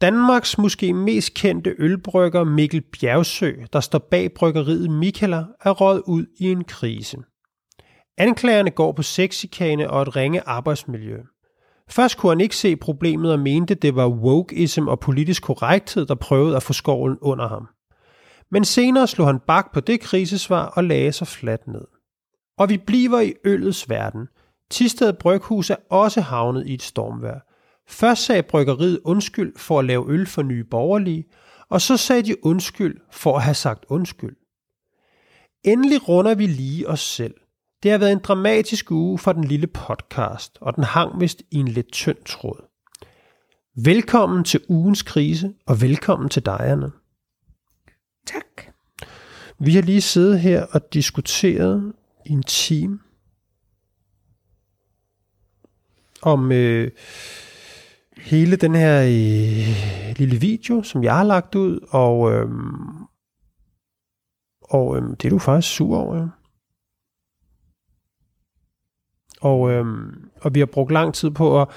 Danmarks måske mest kendte ølbrygger Mikkel Bjergsø, der står bag bryggeriet Mikkeller, er råd ud i en krise. Anklagerne går på sexikane og et ringe arbejdsmiljø. Først kunne han ikke se problemet og mente, det var wokeism og politisk korrekthed, der prøvede at få skoven under ham. Men senere slog han bak på det krisesvar og lagde sig fladt ned. Og vi bliver i øllets verden. Tisted Bryghus er også havnet i et stormvær. Først sagde bryggeriet undskyld for at lave øl for nye borgerlige, og så sagde de undskyld for at have sagt undskyld. Endelig runder vi lige os selv. Det har været en dramatisk uge for den lille podcast, og den hang vist i en lidt tynd tråd. Velkommen til ugens krise, og velkommen til dig, Anna. Tak. Vi har lige siddet her og diskuteret i en time om øh, hele den her øh, lille video, som jeg har lagt ud, og, øh, og øh, det er du faktisk sur over, ja. Og, øh, og vi har brugt lang tid på at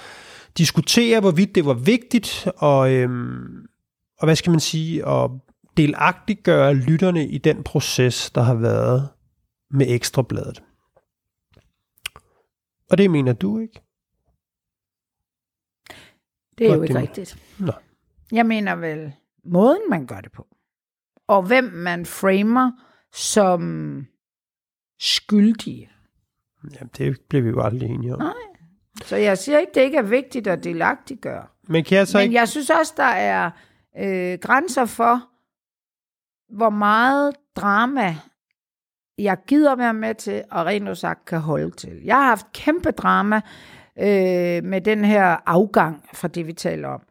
diskutere, hvorvidt det var vigtigt, og, øh, og hvad skal man sige, at delagtiggøre lytterne i den proces, der har været med ekstrabladet. Og det mener du ikke? Det er Godt, jo ikke rigtigt. Nå. Jeg mener vel, måden man gør det på, og hvem man framer som skyldige. Jamen, det bliver vi jo aldrig enige om. Nej. Så jeg siger ikke, det ikke er vigtigt at delagtiggøre. Men kan jeg så Men ikke... jeg synes også, der er øh, grænser for, hvor meget drama jeg gider være med til, og rent sagt kan holde til. Jeg har haft kæmpe drama øh, med den her afgang fra det, vi taler om.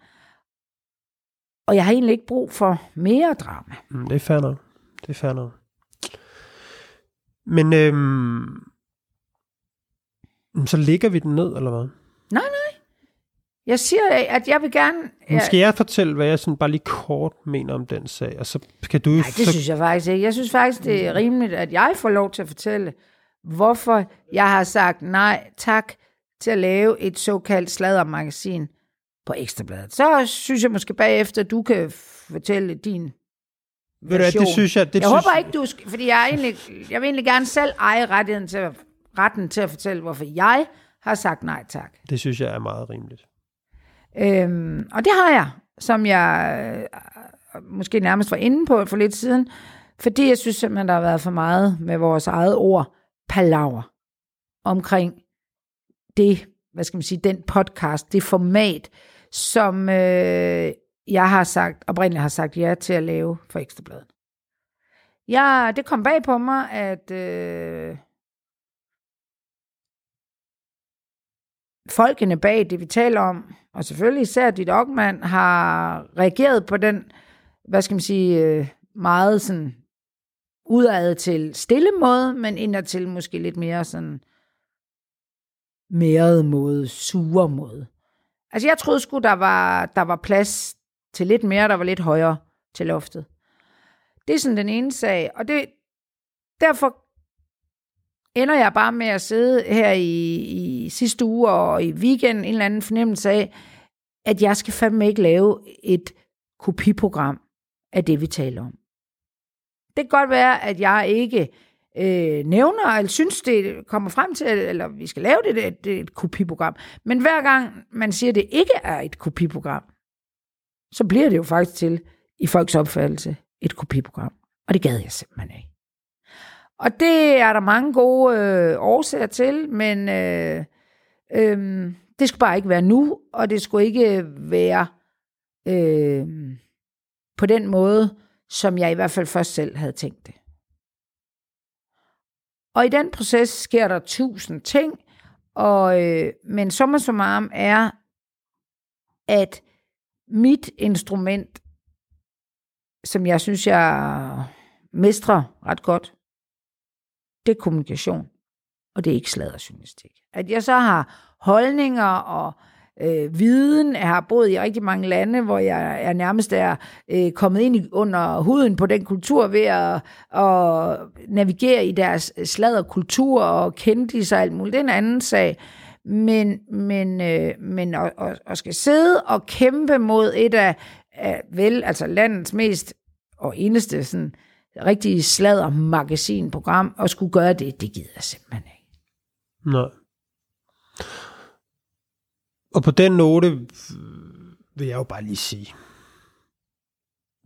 Og jeg har egentlig ikke brug for mere drama. Mm, det er fair nok. Det er fair nok. Men øhm, så ligger vi den ned, eller hvad? Nej, nej. Jeg siger, at jeg vil gerne... Ja. Skal jeg fortælle, hvad jeg sådan bare lige kort mener om den sag? Og så kan du... Nej, det så, synes jeg faktisk ikke. Jeg synes faktisk, det er rimeligt, at jeg får lov til at fortælle, hvorfor jeg har sagt nej tak til at lave et såkaldt sladdermagasin på Ekstrabladet. Så synes jeg måske bagefter, du kan fortælle din ved version. det synes jeg... Det jeg synes, håber ikke, du skal, fordi jeg, egentlig, jeg vil egentlig gerne selv eje rettigheden til at, retten til at fortælle, hvorfor jeg har sagt nej tak. Det synes jeg er meget rimeligt. Øhm, og det har jeg, som jeg øh, måske nærmest var inde på for lidt siden, fordi jeg synes simpelthen, der har været for meget med vores eget ord, palaver, omkring det, hvad skal man sige, den podcast, det format, som øh, jeg har sagt, oprindeligt har sagt ja til at lave for Ekstrabladet. Ja, det kom bag på mig, at øh, folkene bag det, vi taler om, og selvfølgelig især dit Ockmann, har reageret på den, hvad skal man sige, øh, meget sådan udad til stille måde, men indad til måske lidt mere sådan mærede måde, sure måde. Altså jeg troede sgu, der var, der var plads til lidt mere, der var lidt højere til loftet. Det er sådan den ene sag, og det, derfor ender jeg bare med at sidde her i, i sidste uge og i weekend en eller anden fornemmelse af, at jeg skal fandme ikke lave et kopiprogram af det, vi taler om. Det kan godt være, at jeg ikke øh, nævner, eller synes, det kommer frem til, eller vi skal lave det, et, et, et kopiprogram. Men hver gang man siger, at det ikke er et kopiprogram, så bliver det jo faktisk til, i folks opfattelse, et kopiprogram. Og det gad jeg simpelthen ikke. Og det er der mange gode øh, årsager til, men øh, øh, det skulle bare ikke være nu, og det skulle ikke være øh, på den måde, som jeg i hvert fald først selv havde tænkt det. Og i den proces sker der tusind ting, og, øh, men summa summarum er, at mit instrument, som jeg synes, jeg mestrer ret godt, det er kommunikation, og det er ikke sladderjournalistik. At jeg så har holdninger og øh, viden, jeg har boet i rigtig mange lande, hvor jeg er nærmest er øh, kommet ind i, under huden på den kultur ved at, at navigere i deres sladderkultur og kende og alt muligt. Det er en anden sag. Men, men, øh, men at, at, at skal sidde og kæmpe mod et af af vel, altså landets mest og eneste sådan, rigtig sladder magasinprogram, og skulle gøre det, det gider jeg simpelthen ikke. Nej. Og på den note vil jeg jo bare lige sige,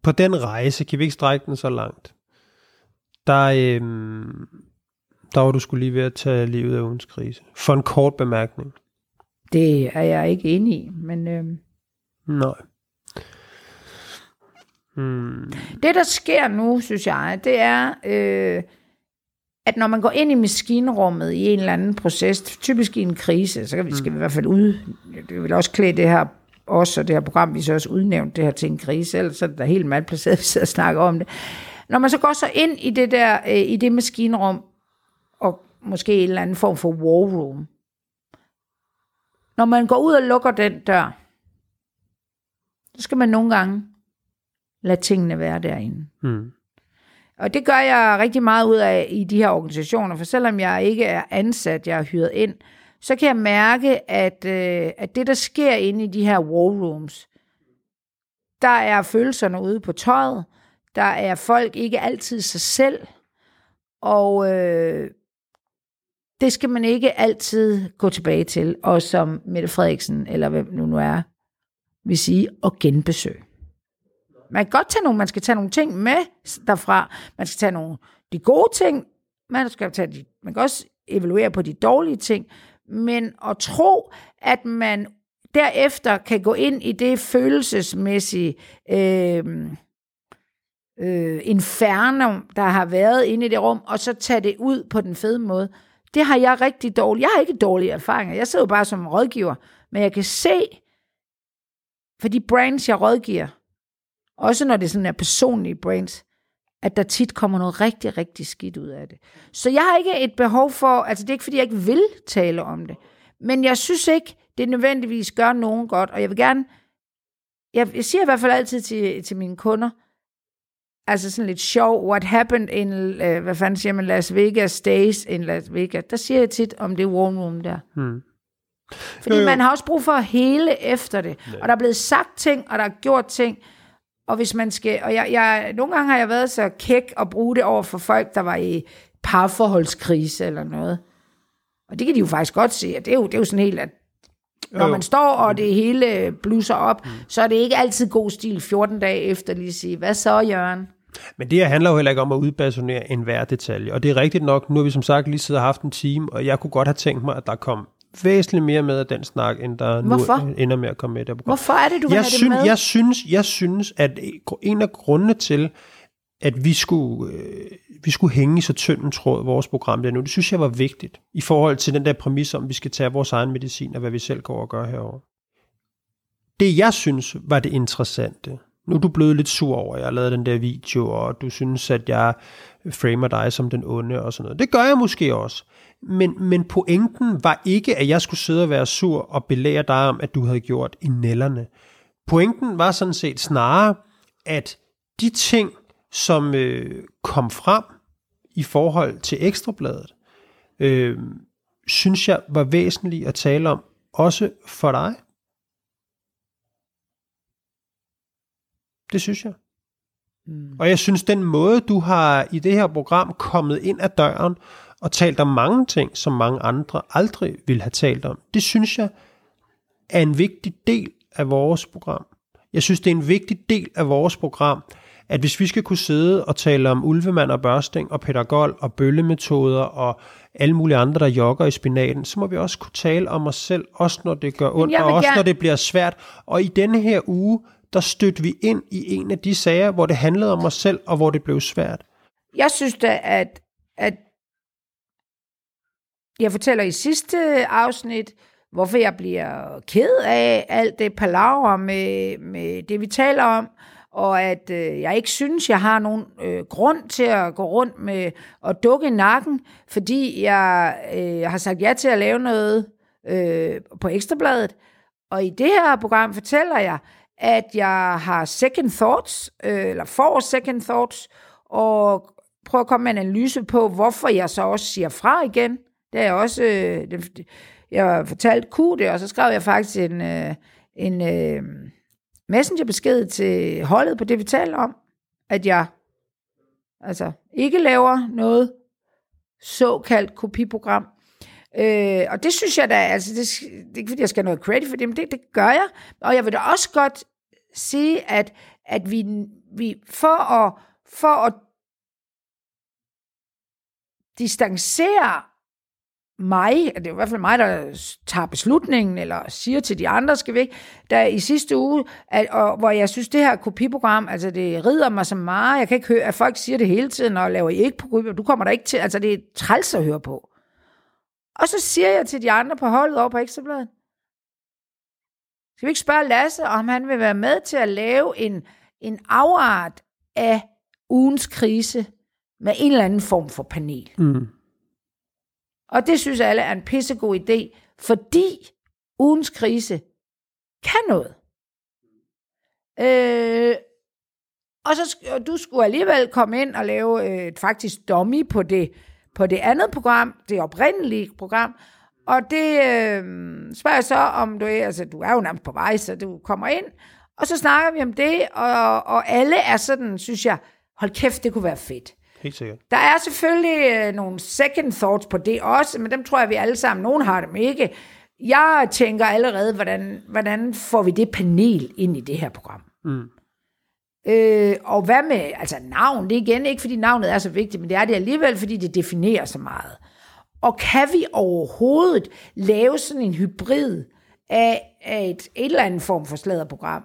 på den rejse, kan vi ikke strække den så langt, der, øhm, der var du skulle lige ved at tage livet af ugens krise. For en kort bemærkning. Det er jeg ikke enig i, men... Øhm, Nej. Hmm. Det, der sker nu, synes jeg, det er, øh, at når man går ind i maskinrummet i en eller anden proces, typisk i en krise, så kan vi, skal vi i hvert fald ud, det vil også klæde det her os og det her program, vi så også udnævnt det her til en krise, ellers er det da helt malplaceret, at vi sidder og snakker om det. Når man så går så ind i det der, øh, i det maskinrum, og måske en eller anden form for war room, når man går ud og lukker den dør, så skal man nogle gange lade tingene være derinde. Mm. Og det gør jeg rigtig meget ud af i de her organisationer, for selvom jeg ikke er ansat, jeg er hyret ind, så kan jeg mærke, at, øh, at det, der sker inde i de her war rooms, der er følelserne ude på tøjet, der er folk ikke altid sig selv, og øh, det skal man ikke altid gå tilbage til, og som Mette Frederiksen, eller hvem nu nu er, vil sige, at genbesøge. Man kan godt tage nogle, man skal tage nogle ting med derfra. Man skal tage nogle de gode ting, man skal tage de, man kan også evaluere på de dårlige ting, men at tro, at man derefter kan gå ind i det følelsesmæssige øh, øh, inferno, der har været inde i det rum, og så tage det ud på den fede måde. Det har jeg rigtig dårligt. Jeg har ikke dårlige erfaringer. Jeg sidder jo bare som rådgiver, men jeg kan se, for de brands, jeg rådgiver, også når det sådan er personlige brands, at der tit kommer noget rigtig, rigtig skidt ud af det. Så jeg har ikke et behov for, altså det er ikke fordi, jeg ikke vil tale om det, men jeg synes ikke, det nødvendigvis gør nogen godt, og jeg vil gerne, jeg, jeg siger i hvert fald altid til, til mine kunder, altså sådan lidt sjov, what happened in, uh, hvad fanden siger man, Las Vegas stays in Las Vegas, der siger jeg tit om det warm room der. Hmm. Fordi jo, jo. man har også brug for at hele efter det, ja. og der er blevet sagt ting, og der er gjort ting, og hvis man skal, og jeg, jeg, nogle gange har jeg været så kæk at bruge det over for folk, der var i parforholdskrise eller noget. Og det kan de jo faktisk godt se, at det er jo, det er jo sådan helt, at når man står, og det hele blusser op, mm. så er det ikke altid god stil 14 dage efter lige at sige, hvad så, Jørgen? Men det her handler jo heller ikke om at udbasonere enhver detalje. Og det er rigtigt nok, nu har vi som sagt lige siddet og haft en time, og jeg kunne godt have tænkt mig, at der kom væsentligt mere med af den snak, end der Hvorfor? nu ender med at komme med det program. Hvorfor er det, du vil jeg have synes, det med? Jeg synes, jeg synes, at en af grundene til, at vi skulle, øh, vi skulle hænge i så tynd en tråd vores program der nu, det synes jeg var vigtigt, i forhold til den der præmis om, at vi skal tage vores egen medicin, og hvad vi selv går og gør herover. Det jeg synes var det interessante, nu er du blevet lidt sur over, at jeg lavet den der video, og du synes, at jeg framer dig som den onde og sådan noget. Det gør jeg måske også. Men, men pointen var ikke, at jeg skulle sidde og være sur og belære dig om, at du havde gjort i nælderne. Pointen var sådan set snarere, at de ting, som øh, kom frem i forhold til ekstrabladet, øh, synes jeg var væsentligt at tale om, også for dig. Det synes jeg. Mm. Og jeg synes, den måde, du har i det her program kommet ind ad døren og talt om mange ting, som mange andre aldrig ville have talt om, det synes jeg er en vigtig del af vores program. Jeg synes, det er en vigtig del af vores program, at hvis vi skal kunne sidde og tale om ulvemand og børsting og pædagog og bøllemetoder og alle mulige andre, der jogger i spinaten, så må vi også kunne tale om os selv, også når det gør ondt, og også gerne... når det bliver svært. Og i denne her uge, der stødte vi ind i en af de sager, hvor det handlede om os selv, og hvor det blev svært. Jeg synes da, at, at jeg fortæller i sidste afsnit, hvorfor jeg bliver ked af alt det palaver med, med det, vi taler om, og at øh, jeg ikke synes, jeg har nogen øh, grund til at gå rundt med og dukke nakken, fordi jeg øh, har sagt ja til at lave noget øh, på Ekstrabladet. Og i det her program fortæller jeg, at jeg har second thoughts, øh, eller får second thoughts, og prøver at komme med en analyse på, hvorfor jeg så også siger fra igen. Det er jeg også, øh, det, jeg har fortalt Q det, og så skrev jeg faktisk en, øh, en, øh, messengerbesked til holdet på det, vi taler om, at jeg altså ikke laver noget såkaldt kopiprogram. Øh, og det synes jeg da, altså det, det er ikke fordi, jeg skal have noget credit for det, men det, det gør jeg. Og jeg vil da også godt sige, at, at vi, vi for at, for at distancere mig, det er i hvert fald mig, der tager beslutningen, eller siger til de andre, skal vi ikke, der i sidste uge, at, og, hvor jeg synes, det her kopiprogram, altså det rider mig så meget, jeg kan ikke høre, at folk siger det hele tiden, og laver I ikke på kopi, du kommer der ikke til, altså det er træls at høre på. Og så siger jeg til de andre på holdet over på Ekstrabladet, skal vi ikke spørge Lasse, om han vil være med til at lave en, en afart af ugens krise med en eller anden form for panel. Mm. Og det synes alle er en pissegod idé, fordi ugens krise kan noget. Øh, og så og du skulle alligevel komme ind og lave øh, et faktisk dummy på det, på det andet program, det oprindelige program. Og det øh, spørger jeg så, om du er, altså du er jo nærmest på vej, så du kommer ind, og så snakker vi om det, og, og alle er sådan, synes jeg, hold kæft, det kunne være fedt. Helt sikkert. Der er selvfølgelig øh, nogle second thoughts på det også, men dem tror jeg, vi alle sammen, nogen har dem ikke. Jeg tænker allerede, hvordan, hvordan får vi det panel ind i det her program? Mm. Øh, og hvad med, altså navn, det er igen ikke, fordi navnet er så vigtigt, men det er det alligevel, fordi det definerer så meget. Og kan vi overhovedet lave sådan en hybrid af, af et, et eller andet form for sladderprogram,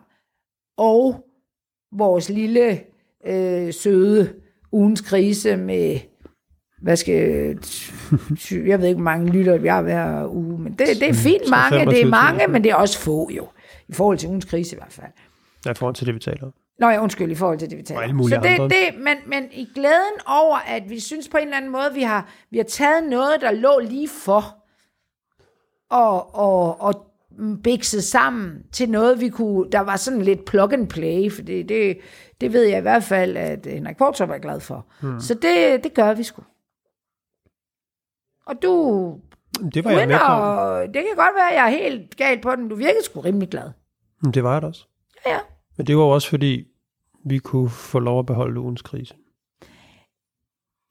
og vores lille øh, søde ugens krise med, hvad skal, jeg ved ikke, hvor mange lytter vi har hver uge, men det, det er fint mange, det er mange, men det er også få jo, i forhold til ugens krise i hvert fald. Ja, i forhold til det, vi taler om. Nå ja, undskyld, i forhold til det, vi taler om. Så det, andre. det, men, men i glæden over, at vi synes på en eller anden måde, vi har, vi har taget noget, der lå lige for, og, og, og bikset sammen til noget, vi kunne, der var sådan lidt plug and play, for det, det, det ved jeg i hvert fald, at Henrik Portrup er glad for. Hmm. Så det, det gør vi sgu. Og du Det var jeg med på. og det kan godt være, at jeg er helt galt på den. Du virkede sgu rimelig glad. Men Det var jeg da også. Ja, ja. Men det var også fordi, vi kunne få lov at beholde ugens krise.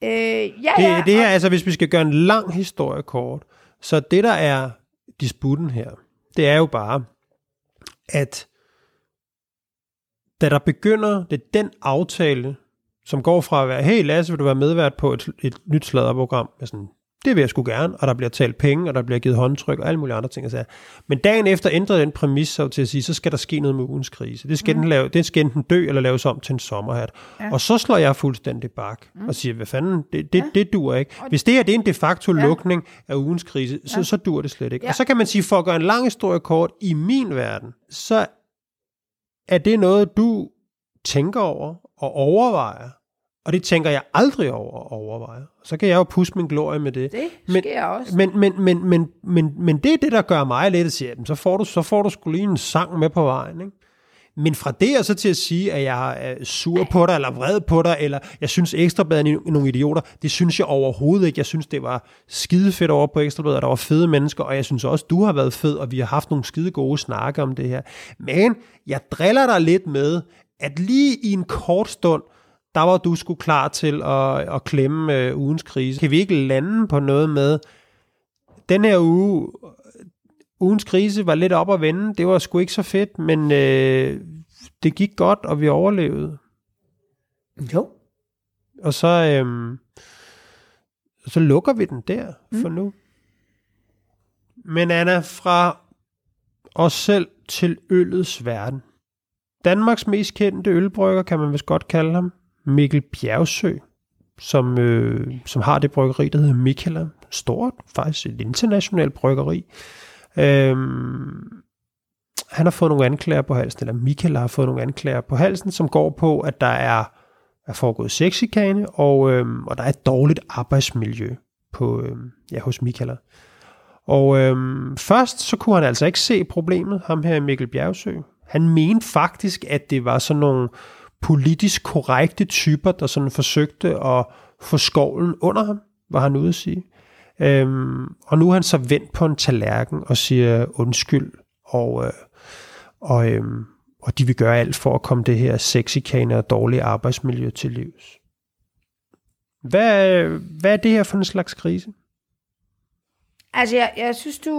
Øh, ja, Det, ja. det her, altså hvis vi skal gøre en lang historie kort, så det der er disputten her, det er jo bare, at da der begynder, det er den aftale, som går fra at være, hey Lasse, vil du være medvært på et, et nyt sladderprogram? med sådan, det vil jeg sgu gerne, og der bliver talt penge, og der bliver givet håndtryk, og alle mulige andre ting. Og så. Men dagen efter ændrede den præmis sig til at sige, så skal der ske noget med ugens krise. Det skal, mm. den, lave, det skal enten dø, eller laves om til en sommerhat. Ja. Og så slår jeg fuldstændig bak, mm. og siger, hvad fanden, det, det, ja. det dur ikke. Hvis det her det er en de facto ja. lukning af ugens krise, så, ja. så dur det slet ikke. Ja. Og så kan man sige, for at gøre en lang historie kort, i min verden, så er det noget, du tænker over og overvejer. Og det tænker jeg aldrig over at overveje. Så kan jeg jo pusse min glorie med det. Det men, sker også. Men, men, men, men, men, men det er det, der gør mig lidt at sige, at så får du, så får du skulle lige en sang med på vejen. Ikke? Men fra det og så til at sige, at jeg er sur på dig, eller vred på dig, eller jeg synes Ekstrabladet er nogle idioter, det synes jeg overhovedet ikke. Jeg synes, det var skide fedt over på Ekstrabladet, og der var fede mennesker, og jeg synes også, du har været fed, og vi har haft nogle skide gode snakke om det her. Men jeg driller dig lidt med, at lige i en kort stund, der var du skulle klar til at, at klemme øh, ugens krise. Kan vi ikke lande på noget med, den her uge, ugens krise var lidt op at vende, det var sgu ikke så fedt, men øh, det gik godt, og vi overlevede. Jo. Og så, øh, så lukker vi den der for mm. nu. Men Anna, fra os selv til øllets verden. Danmarks mest kendte ølbrygger, kan man vist godt kalde ham, Mikkel Bjergsø, som, øh, som har det bryggeri, der hedder Mikela. Stort, faktisk et internationalt bryggeri. Øhm, han har fået nogle anklager på halsen, eller Mikela har fået nogle anklager på halsen, som går på, at der er, er foregået sexikane, og, øhm, og der er et dårligt arbejdsmiljø på, øhm, ja, hos Mikela. Og øhm, først så kunne han altså ikke se problemet, ham her Mikkel Bjergsø. Han mente faktisk, at det var sådan nogle politisk korrekte typer, der sådan forsøgte at få skovlen under ham, var han ude at sige. Øhm, og nu er han så vendt på en tallerken og siger undskyld, og, øh, og, øh, og de vil gøre alt for at komme det her sexikane og dårlige arbejdsmiljø til livs. Hvad, hvad er det her for en slags krise? Altså, jeg, jeg synes, du...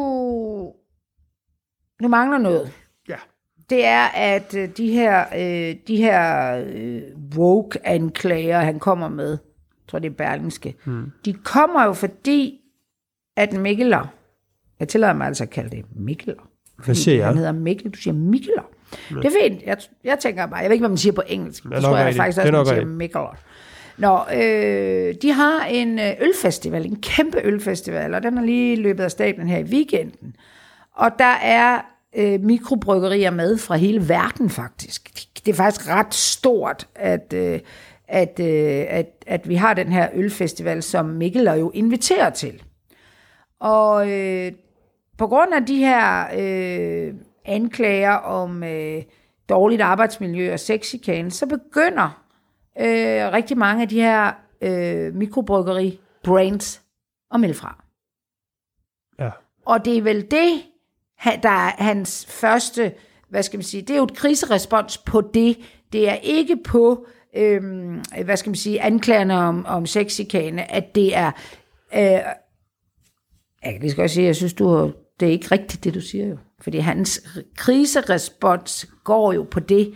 Du mangler noget. Ja. Det er, at øh, de her, øh, de her øh, woke-anklager, han kommer med, jeg tror det er Berlingske, hmm. de kommer jo fordi, at Mikkeler, jeg tillader mig altså at kalde det Mikkeler, Hvad siger jeg? han hedder Mikkel, du siger Mikkeler. Det er fint. Jeg, jeg tænker bare, jeg ved ikke, hvad man siger på engelsk. Det tror jeg faktisk Det er også, man siger. Mikkeler. Nå, øh, de har en øh, ølfestival, en kæmpe ølfestival, og den er lige løbet af stablen her i weekenden. Og der er øh, mikrobryggerier med fra hele verden faktisk. Det er faktisk ret stort, at, øh, at, øh, at, at vi har den her ølfestival, som Mikkel jo inviterer til. Og øh, på grund af de her øh, anklager om øh, dårligt arbejdsmiljø og sexikane, så begynder øh, rigtig mange af de her øh, mikrobryggeri brands at melde fra. Ja. Og det er vel det, han- der er hans første, hvad skal man sige, det er jo et kriserespons på det. Det er ikke på, øhm, hvad skal man sige, anklagerne om, om sexikane, at det er, øh, jeg kan lige så sige, jeg synes, du har, det er ikke rigtigt, det du siger jo. Fordi hans kriserespons går jo på det,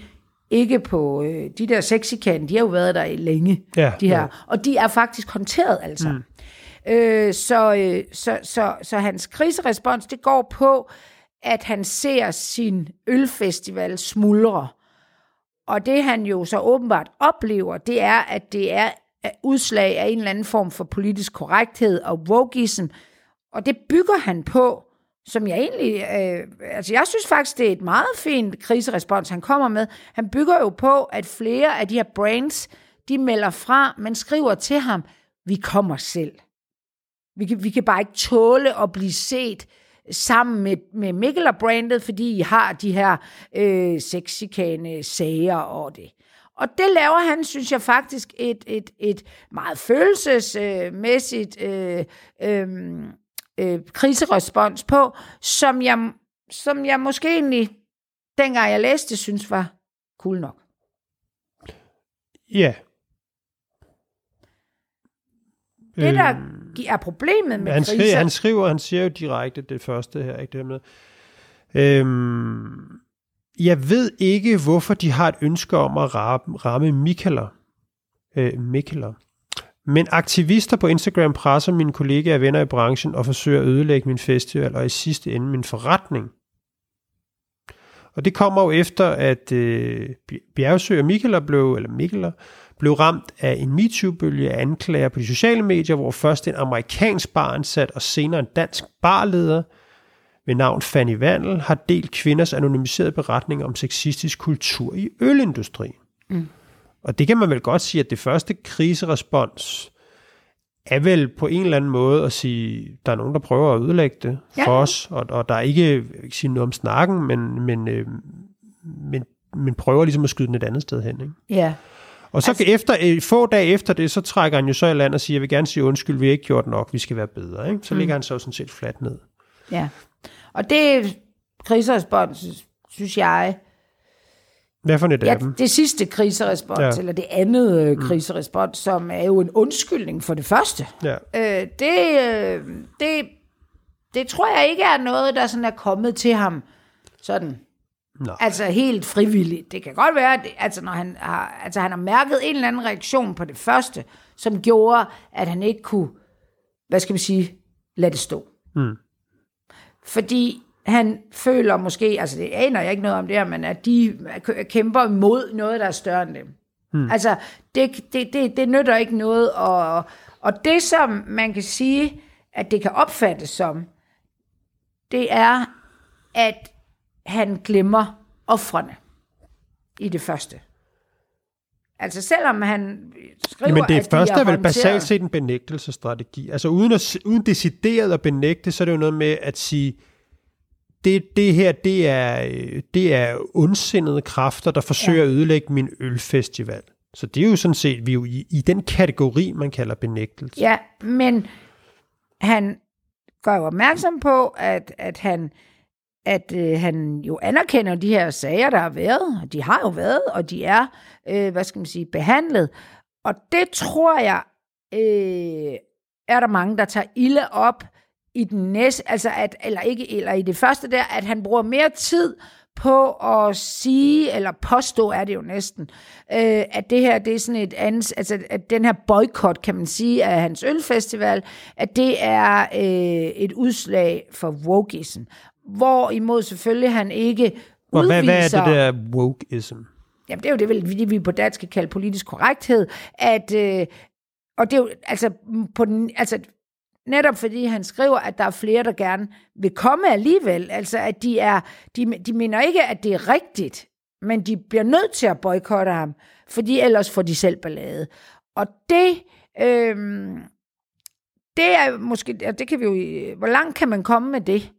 ikke på øh, de der sexikane, de har jo været der i længe, Ja, de her. ja. Og de er faktisk håndteret altså. Mm. Øh, så, øh, så, så, så hans kriserespons, det går på, at han ser sin ølfestival smuldre. Og det han jo så åbenbart oplever, det er, at det er udslag af en eller anden form for politisk korrekthed og wokeism. Og det bygger han på, som jeg egentlig... Øh, altså jeg synes faktisk, det er et meget fint kriserespons, han kommer med. Han bygger jo på, at flere af de her brands, de melder fra, men skriver til ham, vi kommer selv. Vi kan, vi kan bare ikke tåle at blive set sammen med, med Mikkel og brandet, fordi I har de her øh, sexikane sager og det. Og det laver han, synes jeg faktisk, et, et, et meget følelsesmæssigt øh, øh, øh, kriserespons på, som jeg, som jeg måske egentlig, dengang jeg læste, synes var cool nok. Ja. Det, der Øhm, er problemet med han, kriser... skriver, han skriver, han siger jo direkte det første her, ikke det med. Øhm, jeg ved ikke, hvorfor de har et ønske om at ramme, ramme Mikkeler. Øh, Mikkeler. Men aktivister på Instagram presser mine kollegaer og venner i branchen og forsøger at ødelægge min festival og i sidste ende min forretning. Og det kommer jo efter, at øh, Bjergsø og Mikkeler blev, eller Mikkeler, blev ramt af en MeToo-bølge af anklager på de sociale medier, hvor først en amerikansk baransat og senere en dansk barleder ved navn Fanny Vandel har delt kvinders anonymiserede beretninger om sexistisk kultur i ølindustrien. Mm. Og det kan man vel godt sige, at det første kriserespons er vel på en eller anden måde at sige, der er nogen, der prøver at ødelægge det Ja. for os, og, og der er ikke, jeg vil ikke sige noget om snakken, men, men, øh, men, men prøver ligesom at skyde den et andet sted hen. Ikke? Ja, Og så altså, efter, øh, få dage efter det, så trækker han jo så i land og siger, jeg vil gerne sige undskyld, vi har ikke gjort nok, vi skal være bedre. Ikke? Så mm. ligger han så sådan set fladt ned. ja. Og det kriserespons, synes jeg, Hvad for et Ja, af dem? det sidste kriserespons, Ja. ja. eller det andet øh, kriserespons, som er jo en undskyldning for det første. Ja. Øh, det, øh, det, det tror jeg ikke er noget, der sådan er kommet til ham sådan. Nå. Altså helt frivilligt. Det kan godt være, at altså, når han har, altså, han har mærket en eller anden reaktion på det første, som gjorde, at han ikke kunne, hvad skal vi sige, lade det stå. Mm. Fordi han føler måske, altså det aner jeg ikke noget om det her, men at de kæmper mod noget, der er større end dem. Hmm. Altså, det, det, det, det nytter ikke noget. Og, og det, som man kan sige, at det kan opfattes som, det er, at han glemmer offrene i det første. Altså selvom han skriver, Men det at de første er vel håndteret- basalt set en benægtelsesstrategi. Altså uden, at, uden decideret at benægte, så er det jo noget med at sige, det, det her, det er, det er ondsindede kræfter, der forsøger ja. at ødelægge min ølfestival. Så det er jo sådan set, vi er jo i, i den kategori, man kalder benægtelse. Ja, men han gør jo opmærksom på, at, at han at øh, han jo anerkender de her sager, der har været, og de har jo været, og de er, øh, hvad skal man sige, behandlet. Og det tror jeg, øh, er der mange, der tager ilde op i den næste, altså at, eller ikke, eller i det første der, at han bruger mere tid på at sige, eller påstå er det jo næsten, øh, at det her, det er sådan et andet, altså at den her boykot, kan man sige, af hans ølfestival, at det er øh, et udslag for wokeism. Hvorimod selvfølgelig han ikke udviser... hvad, hvad er det der wokeism? Jamen, det er jo det, vel, vi på dansk kan kalde politisk korrekthed, at, øh, og det er jo, altså, på den, altså, netop fordi han skriver, at der er flere, der gerne vil komme alligevel, altså, at de er, de, de mener ikke, at det er rigtigt, men de bliver nødt til at boykotte ham, fordi ellers får de selv ballade. Og det, øh, det er måske, og det kan vi jo, hvor langt kan man komme med det?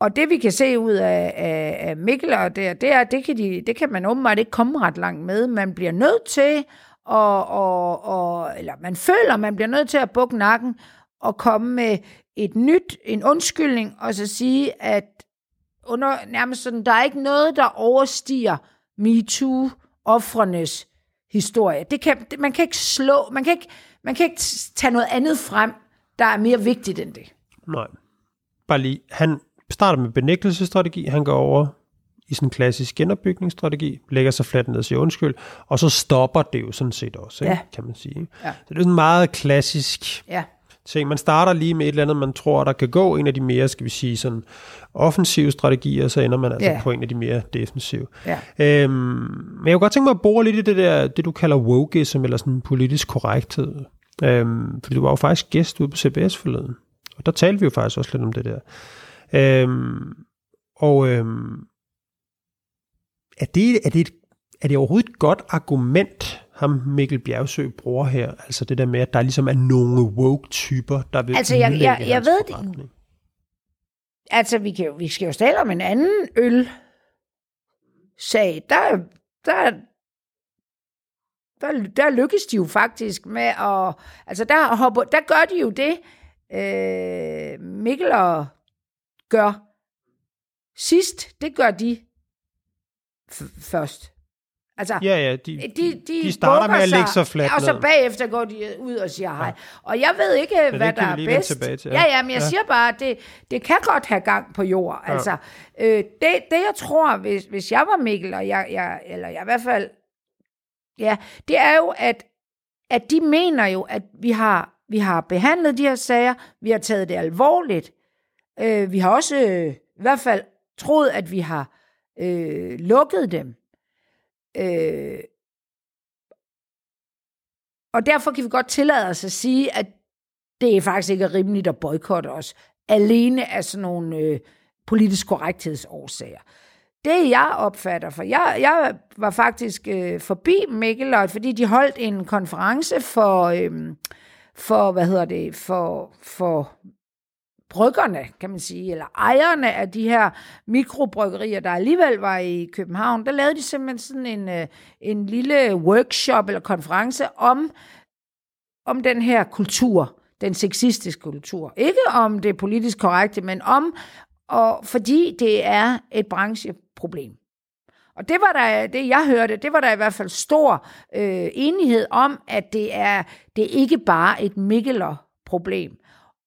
Og det vi kan se ud af, af, af Mikkel og det, det er, det kan, de, det kan man åbenbart ikke komme ret langt med. Man bliver nødt til, og, og, og, eller man føler, man bliver nødt til at bukke nakken og komme med et nyt, en undskyldning, og så sige, at under, nærmest sådan, der er ikke noget, der overstiger MeToo-offrenes historie. Det kan, det, man kan ikke slå, man kan ikke, man kan ikke tage noget andet frem, der er mere vigtigt end det. Nej. Bare lige, han starter med benægtelsesstrategi, han går over i sådan en klassisk genopbygningsstrategi, lægger sig fladt ned og siger undskyld, og så stopper det jo sådan set også, ikke? Ja. kan man sige. Ja. Så det er sådan meget klassisk Ja, ting. Man starter lige med et eller andet, man tror, der kan gå, en af de mere, skal vi sige, sådan offensive strategier, og så ender man altså Ja. på en af de mere defensive. ja. Øhm, men jeg kunne godt tænke mig at bore lidt i det der, det du kalder wokeism, eller sådan politisk korrekthed. Øhm, fordi du var jo faktisk gæst ude på CBS forleden, og der talte vi jo faktisk også lidt om det der. Øhm, og øhm, er, det, er, det et, er det overhovedet et godt argument, ham Mikkel Bjergsø bruger her? Altså det der med, at der ligesom er nogle woke-typer, der vil Altså, jeg- jeg- jeg ved det-. Altså, vi, kan jo, vi skal jo tale om en anden øl sag. Der, der, der, der lykkes de jo faktisk med at... Altså, der, hopper, der gør de jo det, øh, Mikkel og gør sidst. Det gør de f- først. Altså, Ja, ja, de, de, de, de starter med at lægge sig fladt Og så bagefter går de ud og siger hej. Og jeg ved ikke, det hvad der er bedst. tilbage til, ja, ja. ja, men jeg Ja. siger bare, det, det kan godt have gang på jord. Ja. Altså, øh, det, det jeg tror, hvis, hvis jeg var Mikkel, og jeg, jeg, eller jeg i hvert fald, ja, det er jo, at, at de mener jo, at vi har, vi har behandlet de her sager, vi har taget det alvorligt. Øh, vi har også øh, i hvert fald troet, at vi har øh, lukket dem. Øh, og derfor kan vi godt tillade os at sige, at det er faktisk ikke rimeligt at boykotte os, alene af sådan nogle øh, politisk korrekthedsårsager. Det jeg opfatter, for jeg, jeg var faktisk øh, forbi Mikkel, fordi de holdt en konference for, øh, for hvad hedder det, for, for bryggerne, kan man sige, eller ejerne af de her mikrobryggerier, der alligevel var i København, der lavede de simpelthen sådan en, øh, en lille workshop eller konference om, om den her kultur, den sexistiske kultur. Ikke om det politisk korrekte, men om, og fordi det er et brancheproblem. Og det var der, det jeg hørte, det var der i hvert fald stor øh, enighed om, at det er, det er ikke bare et Mikkeler-problem.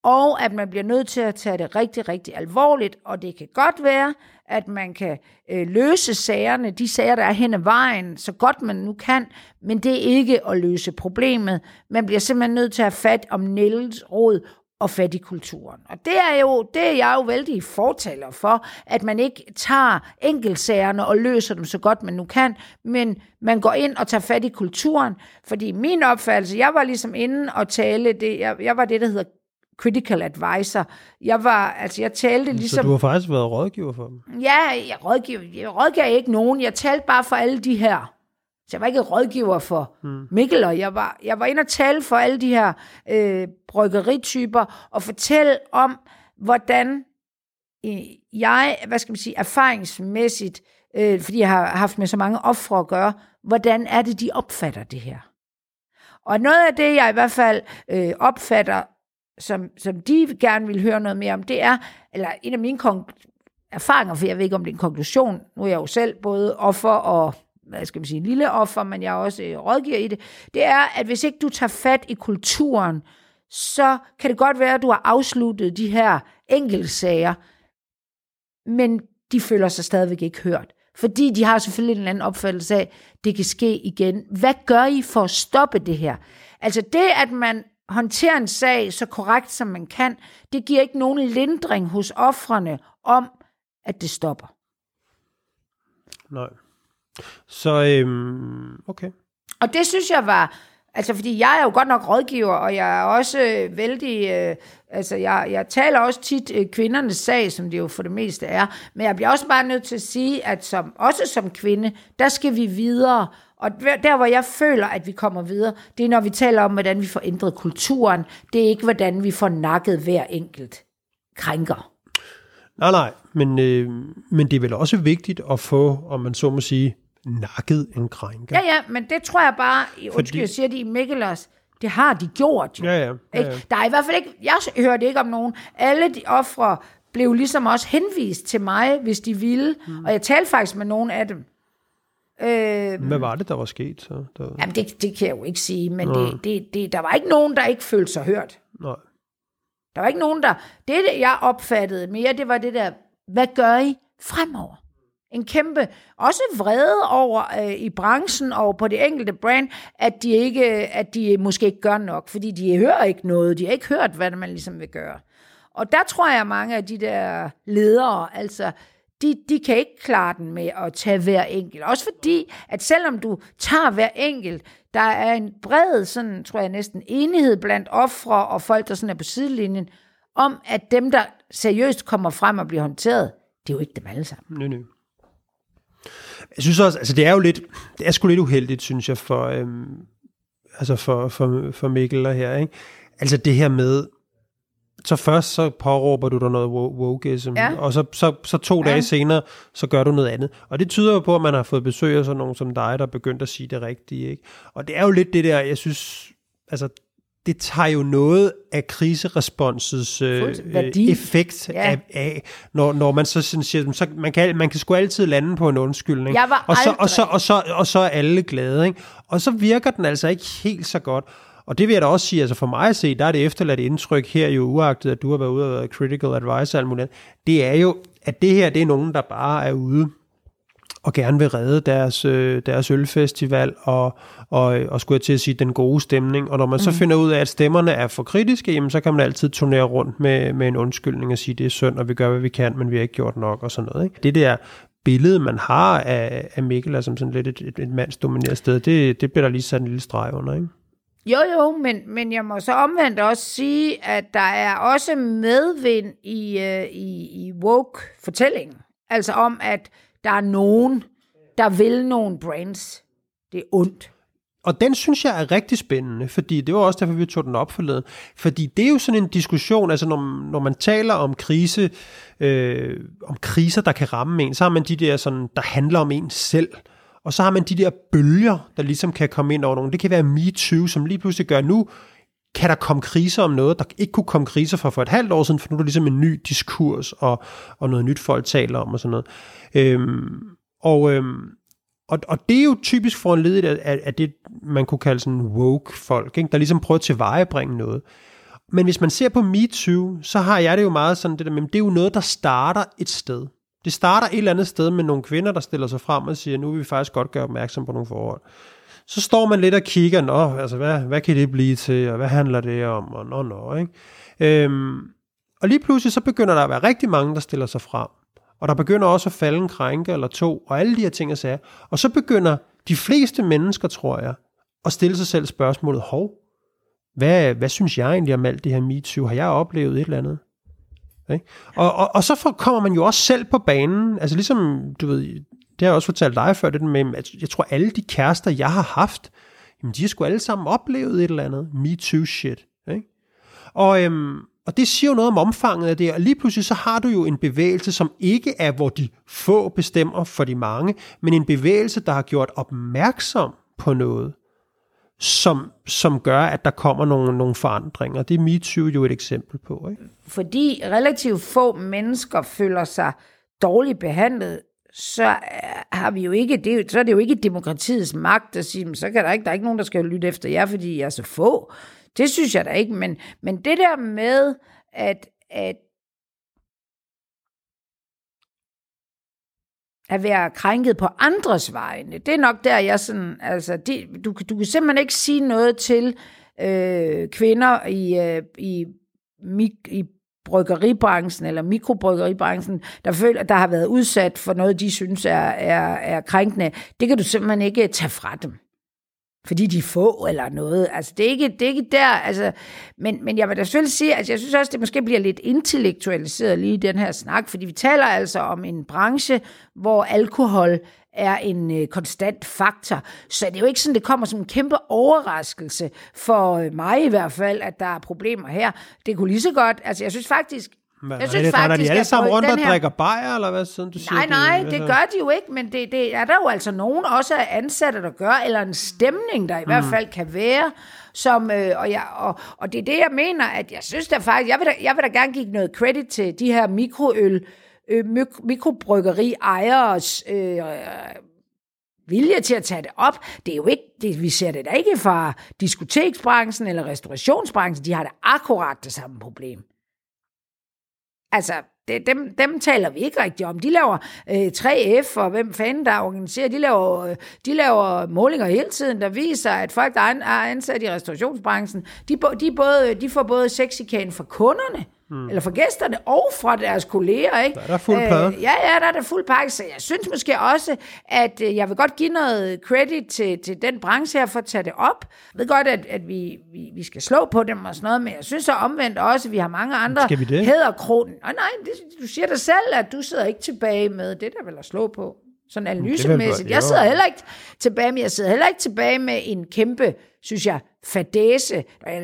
Og at man bliver nødt til at tage det rigtig, rigtig alvorligt, og det kan godt være, at man kan øh, løse sagerne, de sager, der er hen ad vejen, så godt man nu kan, men det er ikke at løse problemet. Man bliver simpelthen nødt til at have fat om Niels råd og fat i kulturen. Og det er jo, det er jeg jo vældig fortaler for, at man ikke tager enkeltsagerne og løser dem så godt man nu kan, men man går ind og tager fat i kulturen, fordi min opfattelse, jeg var ligesom inde og tale, det, jeg, jeg var det, der hedder critical advisor. Jeg var, altså jeg talte Så ligesom... du har faktisk været rådgiver for dem? Ja, jeg rådgiver, jeg rådgiver ikke nogen. Jeg talte bare for alle de her. Så jeg var ikke rådgiver for hmm. Mikkel, og jeg var, jeg var inde og tale for alle de her øh, bryggerityper, og fortælle om, hvordan øh, jeg, hvad skal man sige, erfaringsmæssigt, øh, fordi jeg har haft med så mange ofre at gøre, hvordan er det, de opfatter det her. Og noget af det, jeg i hvert fald øh, opfatter, som, som de gerne vil høre noget mere om, det er, eller en af mine kon- erfaringer, for jeg ved ikke, om det er en konklusion. Nu er jeg jo selv både offer og hvad skal man sige, lille offer, men jeg er også øh, rådgiver i det, det er, at hvis ikke du tager fat i kulturen, så kan det godt være, at du har afsluttet de her enkeltsager, men de føler sig stadigvæk ikke hørt. Fordi de har selvfølgelig en eller anden opfattelse af, at det kan ske igen. Hvad gør I for at stoppe det her? Altså det, at man håndterer en sag så korrekt, som man kan, det giver ikke nogen lindring hos offrene om, at det stopper. Nej. Så, øhm, okay. Og det synes jeg var, altså fordi jeg er jo godt nok rådgiver, og jeg er også øh, vældig, øh, altså jeg, jeg taler også tit øh, kvindernes sag, som det jo for det meste er, men jeg bliver også bare nødt til at sige, at som, også som kvinde, der skal vi videre, og der, hvor jeg føler, at vi kommer videre, det er, når vi taler om, hvordan vi får ændret kulturen. Det er ikke, hvordan vi får nakket hver enkelt krænker. Nej, nej, men, øh, men det er vel også vigtigt at få, om man så må sige, nakket en krænker. Ja, ja, men det tror jeg bare, Fordi... undskyld, jeg siger det i Mikkelers, det har de gjort jo. Ja, ja, ja, ja. Der er i hvert fald ikke, jeg hørte ikke om nogen, alle de ofre blev ligesom også henvist til mig, hvis de ville, mm. og jeg talte faktisk med nogen af dem. Øh, Hvad var det, der var sket? Så? Der... Jamen, det, det kan jeg jo ikke sige, men det, det, det, der var ikke nogen, der ikke følte sig hørt. Nej. Der var ikke nogen, der... Det, jeg opfattede mere, det var det der, hvad gør I fremover? En kæmpe, også vrede over øh, i branchen og på det enkelte brand, at de, ikke, at de måske ikke gør nok, fordi de hører ikke noget, de har ikke hørt, hvad man ligesom vil gøre. Og der tror jeg, at mange af de der ledere, altså, de, de kan ikke klare den med at tage hver enkelt. Også fordi, at selvom du tager hver enkelt, der er en bred, sådan tror jeg næsten, enighed blandt ofre og folk, der sådan er på sidelinjen, om at dem, der seriøst kommer frem og bliver håndteret, det er jo ikke dem alle sammen. Nej, nej. Jeg synes også, altså det er jo lidt, det er sgu lidt uheldigt, synes jeg, for, øhm, altså for, for, for Mikkel og her, ikke? Altså det her med, så først så påråber du dig noget wokeism, ja. og så, så, så to ja. dage senere, så gør du noget andet. Og det tyder jo på, at man har fået besøg af sådan nogen som dig, der er begyndt at sige det rigtige. Ikke? Og det er jo lidt det der, jeg synes, altså det tager jo noget af kriseresponsets øh, effekt ja. af, af når, når man så sådan siger, så man kan, man kan sgu altid lande på en undskyldning. Jeg var og, så, og, så, og, så, og så er alle glade. Ikke? Og så virker den altså ikke helt så godt. Og det vil jeg da også sige, altså for mig at se, der er det efterladt indtryk her jo uagtet, at du har været ude og critical advice og alt muligt. Det er jo, at det her, det er nogen, der bare er ude og gerne vil redde deres, øh, deres ølfestival og, og, og skulle jeg til at sige den gode stemning. Og når man mm. så finder ud af, at stemmerne er for kritiske, jamen, så kan man altid turnere rundt med, med en undskyldning og sige, det er synd, og vi gør, hvad vi kan, men vi har ikke gjort nok og sådan noget. Ikke? Det der billede, man har af, af Mikkel som sådan lidt et, et, et mandsdomineret sted, det, det bliver der lige sat en lille streg under, ikke? Jo, jo, men, men jeg må så omvendt også sige, at der er også medvind i, øh, i, i woke-fortællingen. Altså om, at der er nogen, der vil nogle brands. Det er ondt. Og den synes jeg er rigtig spændende, fordi det var også derfor, vi tog den op forleden. Fordi det er jo sådan en diskussion, altså når, når man taler om krise, øh, om kriser, der kan ramme en, så har man de der sådan, der handler om en selv. Og så har man de der bølger, der ligesom kan komme ind over nogen. Det kan være MeToo, som lige pludselig gør nu, kan der komme kriser om noget, der ikke kunne komme kriser for for et halvt år siden, for nu er der ligesom en ny diskurs og, og noget nyt folk taler om og sådan noget. Øhm, og, øhm, og, og det er jo typisk foranledet af, af det, man kunne kalde sådan woke folk, ikke? der ligesom prøver at tilvejebringe noget. Men hvis man ser på MeToo, så har jeg det jo meget sådan, det der, men det er jo noget, der starter et sted. Det starter et eller andet sted med nogle kvinder, der stiller sig frem og siger, nu vil vi faktisk godt gøre opmærksom på nogle forhold. Så står man lidt og kigger, nå, altså hvad, hvad kan det blive til, og hvad handler det om, og nå, nå, ikke? Øhm, og lige pludselig så begynder der at være rigtig mange, der stiller sig frem. Og der begynder også at falde en krænke eller to, og alle de her ting og sager. Og så begynder de fleste mennesker, tror jeg, at stille sig selv spørgsmålet, hov, hvad, hvad synes jeg egentlig om alt det her MeToo? Har jeg oplevet et eller andet? Ikke? Og, og, og så for, kommer man jo også selv på banen, altså ligesom, du ved, det har jeg også fortalt dig før, det med, at jeg tror alle de kærester, jeg har haft, jamen de har sgu alle sammen oplevet et eller andet me too shit. Ikke? Og, øhm, og det siger jo noget om omfanget af det, og lige pludselig så har du jo en bevægelse, som ikke er, hvor de få bestemmer for de mange, men en bevægelse, der har gjort opmærksom på noget, som, som gør, at der kommer nogle, nogle forandringer. Det er MeToo jo et eksempel på. Ikke? Fordi relativt få mennesker føler sig dårligt behandlet, så øh, har vi jo ikke, det, så er det jo ikke demokratiets magt at sige, så kan der ikke, der er ikke nogen, der skal lytte efter jer, fordi jeg er så få. Det synes jeg da ikke, men, men det der med, at, at at være krænket på andres vegne. Det er nok der, jeg sådan, altså, det, du, du kan simpelthen ikke sige noget til øh, kvinder i, øh, i, i bryggeribranchen eller mikrobryggeribranchen, der føler, der har været udsat for noget, de synes er, er, er krænkende. Det kan du simpelthen ikke tage fra dem fordi de er få eller noget. Altså, det er ikke, det er ikke der, altså, men, men jeg vil da selvfølgelig sige, at jeg synes også, det måske bliver lidt intellektualiseret lige i den her snak, fordi vi taler altså om en branche, hvor alkohol er en øh, konstant faktor. Så det er jo ikke sådan, det kommer som en kæmpe overraskelse for øh, mig i hvert fald, at der er problemer her. Det kunne lige så godt, altså jeg synes faktisk, hvad, jeg synes det, faktisk, de alle sammen rundt og her... drikker bajer, eller hvad sådan du siger? Nej, nej, det, det gør de jo ikke, men det, det er der jo altså nogen også af ansatte, der gør, eller en stemning, der i mm. hvert fald kan være, som, øh, og, jeg, og, og det er det, jeg mener, at jeg synes da faktisk, jeg vil da, jeg vil da gerne give noget credit til de her mikroøl, øh, mik- mikrobryggeri ejeres øh, vilje til at tage det op. Det er jo ikke, det, vi ser det da ikke fra diskoteksbranchen eller restaurationsbranchen. De har da akkurat det samme problem. Altså, det, dem, dem taler vi ikke rigtig om. De laver øh, 3F, og hvem fanden der organiserer, de laver, øh, de laver målinger hele tiden, der viser, at folk, der er ansat i restaurationsbranchen, de, de, både, de får både sexikane fra kunderne, mm. eller fra gæsterne, og fra deres kolleger. Ikke? Der er der fuld plade. Øh, ja, ja, der er der fuld pakke, så jeg synes måske også, at øh, jeg vil godt give noget credit til, til den branche her for at tage det op. Jeg ved godt, at, at vi, vi, vi skal slå på dem og sådan noget, men jeg synes så omvendt også, at vi har mange andre skal vi det? hæderkronen. Nej, nej, det, du siger det selv, at du sidder ikke tilbage med det, der vil at slå på sådan analysemæssigt. Jeg sidder heller ikke tilbage med, jeg sidder heller ikke tilbage med en kæmpe, synes jeg, fadese.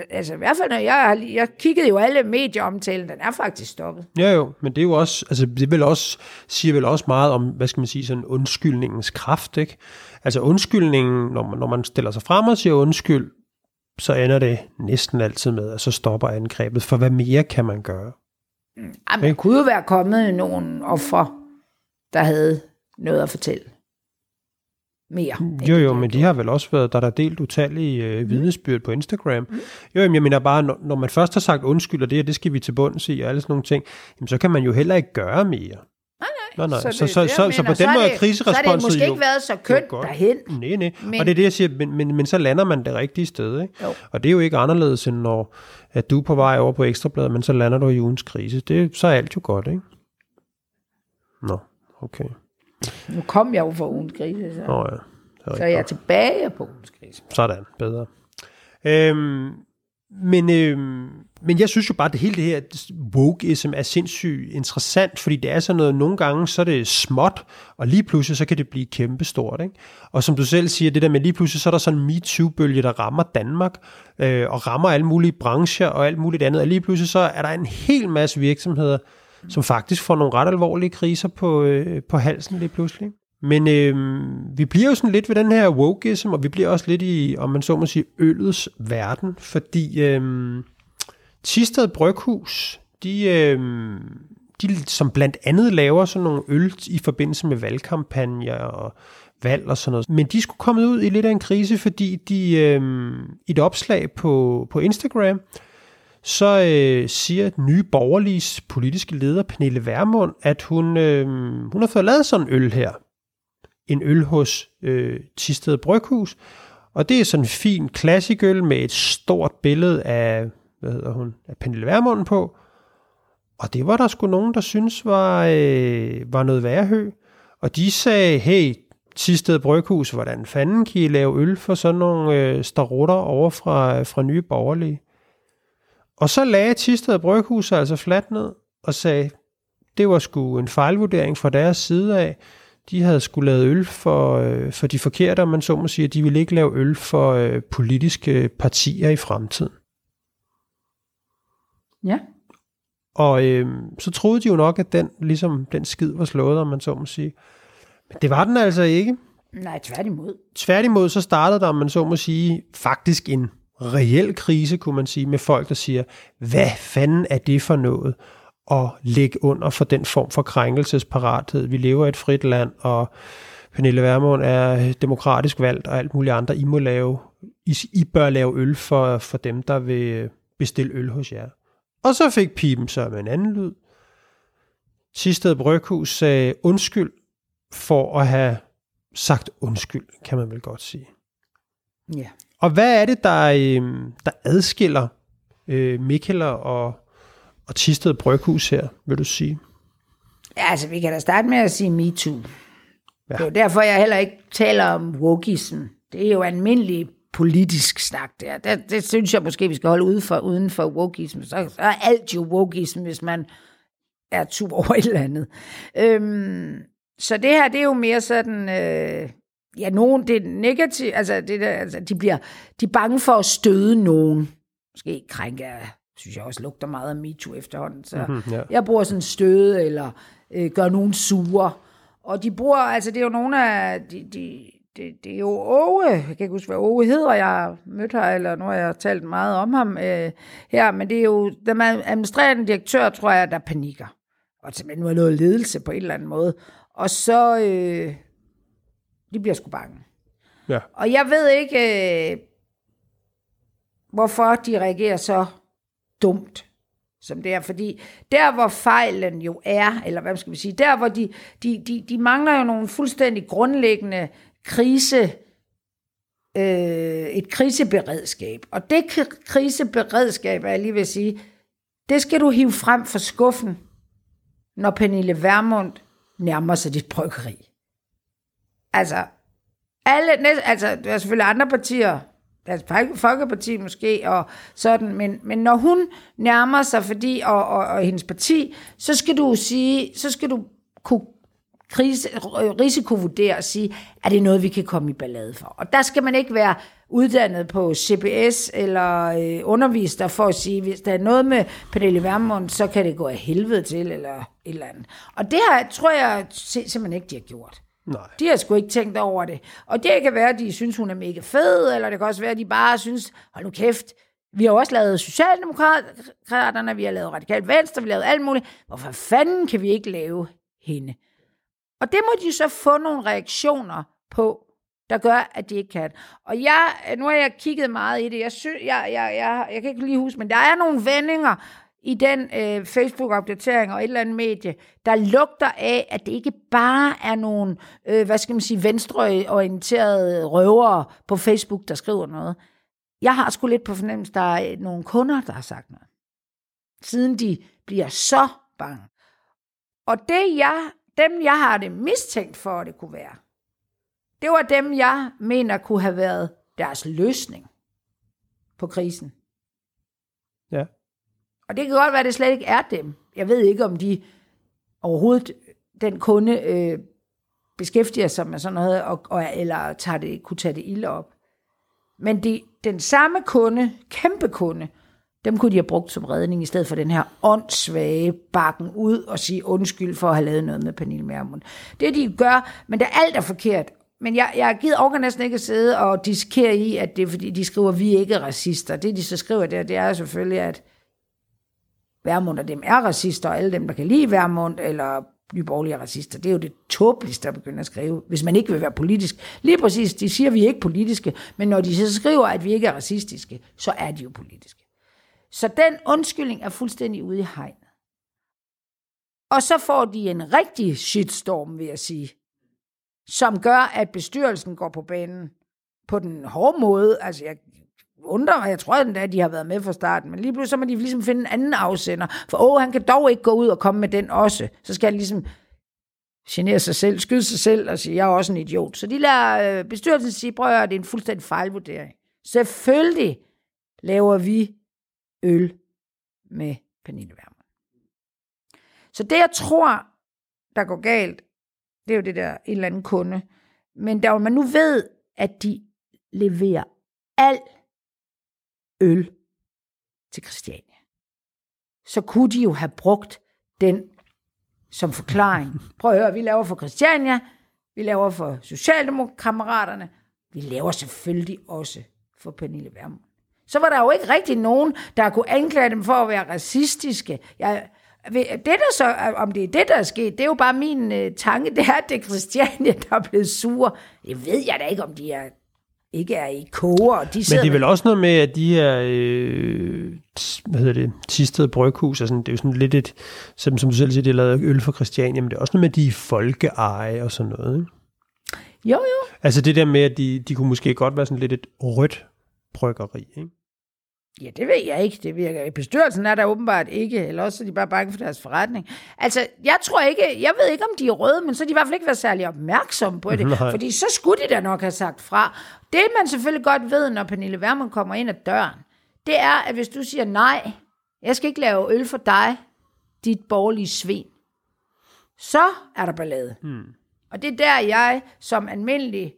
Altså i hvert fald, når jeg, jeg kiggede jo alle medieomtalen, den er faktisk stoppet. Ja jo, men det er jo også, altså det vil også, siger vel også meget om, hvad skal man sige, sådan undskyldningens kraft, ikke? Altså undskyldningen, når man, når man stiller sig frem og siger undskyld, så ender det næsten altid med, at så stopper angrebet, for hvad mere kan man gøre? Mm, Jamen, der kunne jo være kommet nogle ofre, der havde noget at fortælle mere. Jo, jo, men de har vel også været, der er der delt utallige øh, mm. vidnesbyrd på Instagram. Mm. Jo, jamen, jeg mener bare, når, når man først har sagt undskyld, og det, det skal vi til bunds i, og alle sådan nogle ting, jamen, så kan man jo heller ikke gøre mere. Nej, nej. Så, så, så, så, så, så på den måde er kriseresponset Så har det måske jo, ikke været så kønt derhen. Nej, nej. Men, og det er det, jeg siger, men, men, men så lander man det rigtige sted. Ikke? Jo. Og det er jo ikke anderledes, end når at du er på vej over på Ekstrabladet, men så lander du i ugens krise. Det, så er alt jo godt, ikke? Nå, okay. Nu kom jeg jo fra ugens krise, så, oh, ja. så jeg er tilbage på ugens krise. Sådan, bedre. Øhm, men, øhm, men jeg synes jo bare, at det hele det her wokeism er sindssygt interessant, fordi det er sådan noget, nogle gange så er det småt, og lige pludselig så kan det blive kæmpestort. Ikke? Og som du selv siger, det der med lige pludselig, så er der sådan en MeToo-bølge, der rammer Danmark, øh, og rammer alle mulige brancher og alt muligt andet, og lige pludselig så er der en hel masse virksomheder, som faktisk får nogle ret alvorlige kriser på, øh, på halsen lige pludselig. Men øh, vi bliver jo sådan lidt ved den her wokeism, og vi bliver også lidt i, om man så må sige, øllets verden, fordi øh, Tisted Bryghus, de, øh, de som blandt andet laver sådan nogle øl i forbindelse med valgkampagner og valg og sådan noget. Men de skulle komme ud i lidt af en krise, fordi de øh, i et opslag på, på Instagram, så øh, siger nye borgerlige politiske leder Pernille Vermund, at hun, øh, hun har fået lavet sådan en øl her. En øl hos øh, Tisted Bryghus. Og det er sådan en fin klassikøl med et stort billede af, hvad hedder hun, af Pernille Vermund på. Og det var der sgu nogen, der synes var, øh, var noget værre Og de sagde, hey, Tisted Bryghus, hvordan fanden kan I lave øl for sådan nogle øh, starutter over fra, fra nye borgerlige? Og så lagde Tisted Bryghus altså fladt ned og sagde, det var sgu en fejlvurdering fra deres side af. De havde skulle lavet øl for, øh, for de forkerte, man så må sige, at de ville ikke lave øl for øh, politiske partier i fremtiden. Ja. Og øh, så troede de jo nok, at den, ligesom, den skid var slået, om man så må sige. Men det var den altså ikke. Nej, tværtimod. Tværtimod så startede der, om man så må sige, faktisk en reel krise, kunne man sige, med folk, der siger, hvad fanden er det for noget? at ligge under for den form for krænkelsesparathed. Vi lever i et frit land, og Pernille Vermund er demokratisk valgt, og alt muligt andre. I må lave, I, I bør lave øl for, for dem, der vil bestille øl hos jer. Og så fik pipen så med en anden lyd. Tisted Bryghus sagde undskyld for at have sagt undskyld, kan man vel godt sige. Ja. Og hvad er det, der, øh, der adskiller øh, Mikkeler og, og Tisted Bryghus her, vil du sige? Ja, altså, vi kan da starte med at sige MeToo. Ja. Det er jo derfor, jeg heller ikke taler om wokeism. Det er jo almindelig politisk snak der. Det, det synes jeg måske, vi skal holde ude for, uden for wokeism. Så, så er alt jo wokeism, hvis man er tur over et eller andet. Øhm, så det her, det er jo mere sådan... Øh, ja, nogen, det er negativt, altså, det der, altså de bliver de er bange for at støde nogen. Måske krænke, synes jeg også lugter meget af MeToo efterhånden. Så Mhm, ja. jeg bruger sådan støde, eller øh, gør nogen sure. Og de bruger, altså det er jo nogle af, de, de, det, det er jo Åge, jeg kan ikke huske, hvad Åge hedder, jeg har mødt her, eller nu har jeg talt meget om ham øh, her, men det er jo, den administrerende direktør, tror jeg, der panikker. Og simpelthen noget ledelse på en eller anden måde. Og så, øh, de bliver sgu bange. Ja. Og jeg ved ikke, øh, hvorfor de reagerer så dumt, som det er. Fordi der, hvor fejlen jo er, eller hvad skal vi sige, der, hvor de, de, de, de mangler jo nogle fuldstændig grundlæggende krise, øh, et kriseberedskab. Og det kriseberedskab, er jeg lige vil sige, det skal du hive frem fra skuffen, når Pernille Vermund nærmer sig dit bryggeri. Altså, alle, næste, altså, der er selvfølgelig andre partier, Dansk Folkeparti måske, og sådan, men, men når hun nærmer sig, fordi, og, og, og hendes parti, så skal du sige, så skal du kunne krise, risikovurdere og sige, er det noget, vi kan komme i ballade for? Og der skal man ikke være uddannet på CBS eller øh, undervist der for at sige, hvis der er noget med Pernille Vermund, så kan det gå af helvede til, eller et eller andet. Og det her tror jeg simpelthen ikke, de har gjort. Nej. De har sgu ikke tænkt over det. Og det kan være, at de synes, hun er mega fed, eller det kan også være, at de bare synes, hold nu kæft, vi har også lavet Socialdemokraterne, vi har lavet Radikalt Venstre, vi har lavet alt muligt. Hvorfor fanden kan vi ikke lave hende? Og det må de så få nogle reaktioner på, der gør, at de ikke kan. Og jeg, nu har jeg kigget meget i det. Jeg, sy, jeg, jeg, jeg, jeg kan ikke lige huske, men der er nogle vendinger i den øh, Facebook-opdatering og et eller andet medie, der lugter af, at det ikke bare er nogle, øh, hvad skal man sige, venstreorienterede røvere på Facebook, der skriver noget. Jeg har sgu lidt på fornemmelse, der er nogle kunder, der har sagt noget. Siden de bliver så bange. Og det jeg, dem jeg har det mistænkt for, at det kunne være, det var dem, jeg mener kunne have været deres løsning på krisen. Ja. Og det kan godt være, at det slet ikke er dem. Jeg ved ikke, om de overhovedet, den kunde, øh, beskæftiger sig med sådan noget, og, og, eller tager det, kunne tage det ilde op. Men de, den samme kunde, kæmpe kunde, dem kunne de have brugt som redning, i stedet for den her åndssvage bakken ud og sige undskyld for at have lavet noget med Pernille Mermund. Det de gør, men der er alt er forkert. Men jeg, jeg gider givet orker næsten ikke at sidde og diskere i, at det er fordi, de skriver, at vi ikke er racister. Det de så skriver der, det er selvfølgelig, at Værmund og dem er racister, og alle dem, der kan lide Værmund, eller nyborgerlige racister. Det er jo det tåbeligste at begynde at skrive, hvis man ikke vil være politisk. Lige præcis, de siger, at vi er ikke politiske, men når de så skriver, at vi ikke er racistiske, så er de jo politiske. Så den undskyldning er fuldstændig ude i hegnet. Og så får de en rigtig shitstorm, vil jeg sige, som gør, at bestyrelsen går på banen på den hårde måde. Altså, jeg undrer mig, jeg tror endda, at de har været med fra starten, men lige pludselig så må de ligesom finde en anden afsender, for åh, han kan dog ikke gå ud og komme med den også. Så skal han ligesom genere sig selv, skyde sig selv og sige, jeg er også en idiot. Så de lader øh, bestyrelsen sige, prøv at høre, det er en fuldstændig fejlvurdering. Selvfølgelig laver vi øl med Pernille Wermund. Så det, jeg tror, der går galt, det er jo det der en eller anden kunde. Men der man nu ved, at de leverer al øl til Christiania, så kunne de jo have brugt den som forklaring. Prøv at høre, vi laver for Christiania, vi laver for Socialdemokraterne, vi laver selvfølgelig også for Pernille Vermund. Så var der jo ikke rigtig nogen, der kunne anklage dem for at være racistiske. Jeg, det der så, om det er det, der er sket, det er jo bare min uh, tanke, det er, at det er Christiania, der er blevet sure. Det ved jeg da ikke, om de er ikke er i koger. Og de Men det er vel også noget med, at de her, øh, hvad hedder det, Tisted Bryghus, altså, det er jo sådan lidt et, som, som du selv siger, de har lavet øl for Christiania, men det er også noget med, at de er folkeeje og sådan noget, ikke? Jo, jo. Altså det der med, at de, de kunne måske godt være sådan lidt et rødt bryggeri, ikke? Ja, det ved jeg ikke. Det virker. I bestyrelsen er der åbenbart ikke, eller også er de bare bange for deres forretning. Altså, jeg tror ikke, jeg ved ikke, om de er røde, men så er de i hvert fald ikke været særlig opmærksomme på det, Nej. fordi så skulle de da nok have sagt fra. Det, man selvfølgelig godt ved, når Pernille Wermund kommer ind ad døren, det er, at hvis du siger nej, jeg skal ikke lave øl for dig, dit borgerlige svin, så er der ballade. Hmm. Og det er der, jeg som almindelig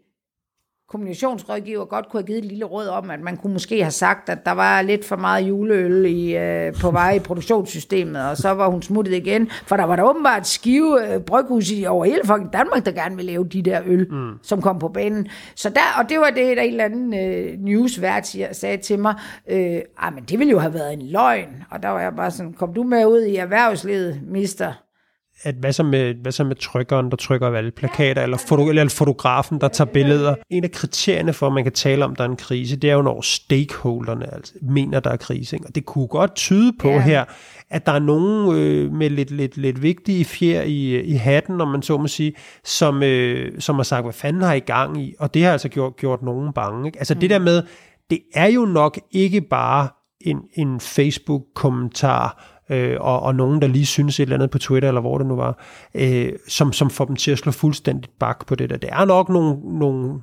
kommunikationsrådgiver godt kunne have givet et lille råd om, at man kunne måske have sagt, at der var lidt for meget juleøl i, øh, på vej i produktionssystemet, og så var hun smuttet igen, for der var der åbenbart skive øh, bryghus i over hele fucking Danmark, der gerne ville lave de der øl, mm. som kom på banen. Så der, og det var det, der en eller anden øh, newsvært sagde til mig, øh, ah, men det ville jo have været en løgn, og der var jeg bare sådan, kom du med ud i erhvervslivet, mister? At hvad så, med, hvad så med trykkeren, der trykker alle plakater, eller, foto, eller fotografen, der tager billeder. En af kriterierne for, at man kan tale om, der er en krise, det er jo, når stakeholderne altså, mener, der er krise. Ikke? Og det kunne godt tyde på ja. her, at der er nogen øh, med lidt, lidt, lidt vigtige fjer i, i hatten, når man så må sige, som, øh, som har sagt, hvad fanden har I gang i? Og det har altså gjort, gjort nogen bange. Ikke? Altså mm. det der med, det er jo nok ikke bare en, en Facebook-kommentar, øh, og, og nogen, der lige synes et eller andet på Twitter, eller hvor det nu var, øh, som, som får dem til at slå fuldstændigt bak på det der. Det er nok nogle, nogle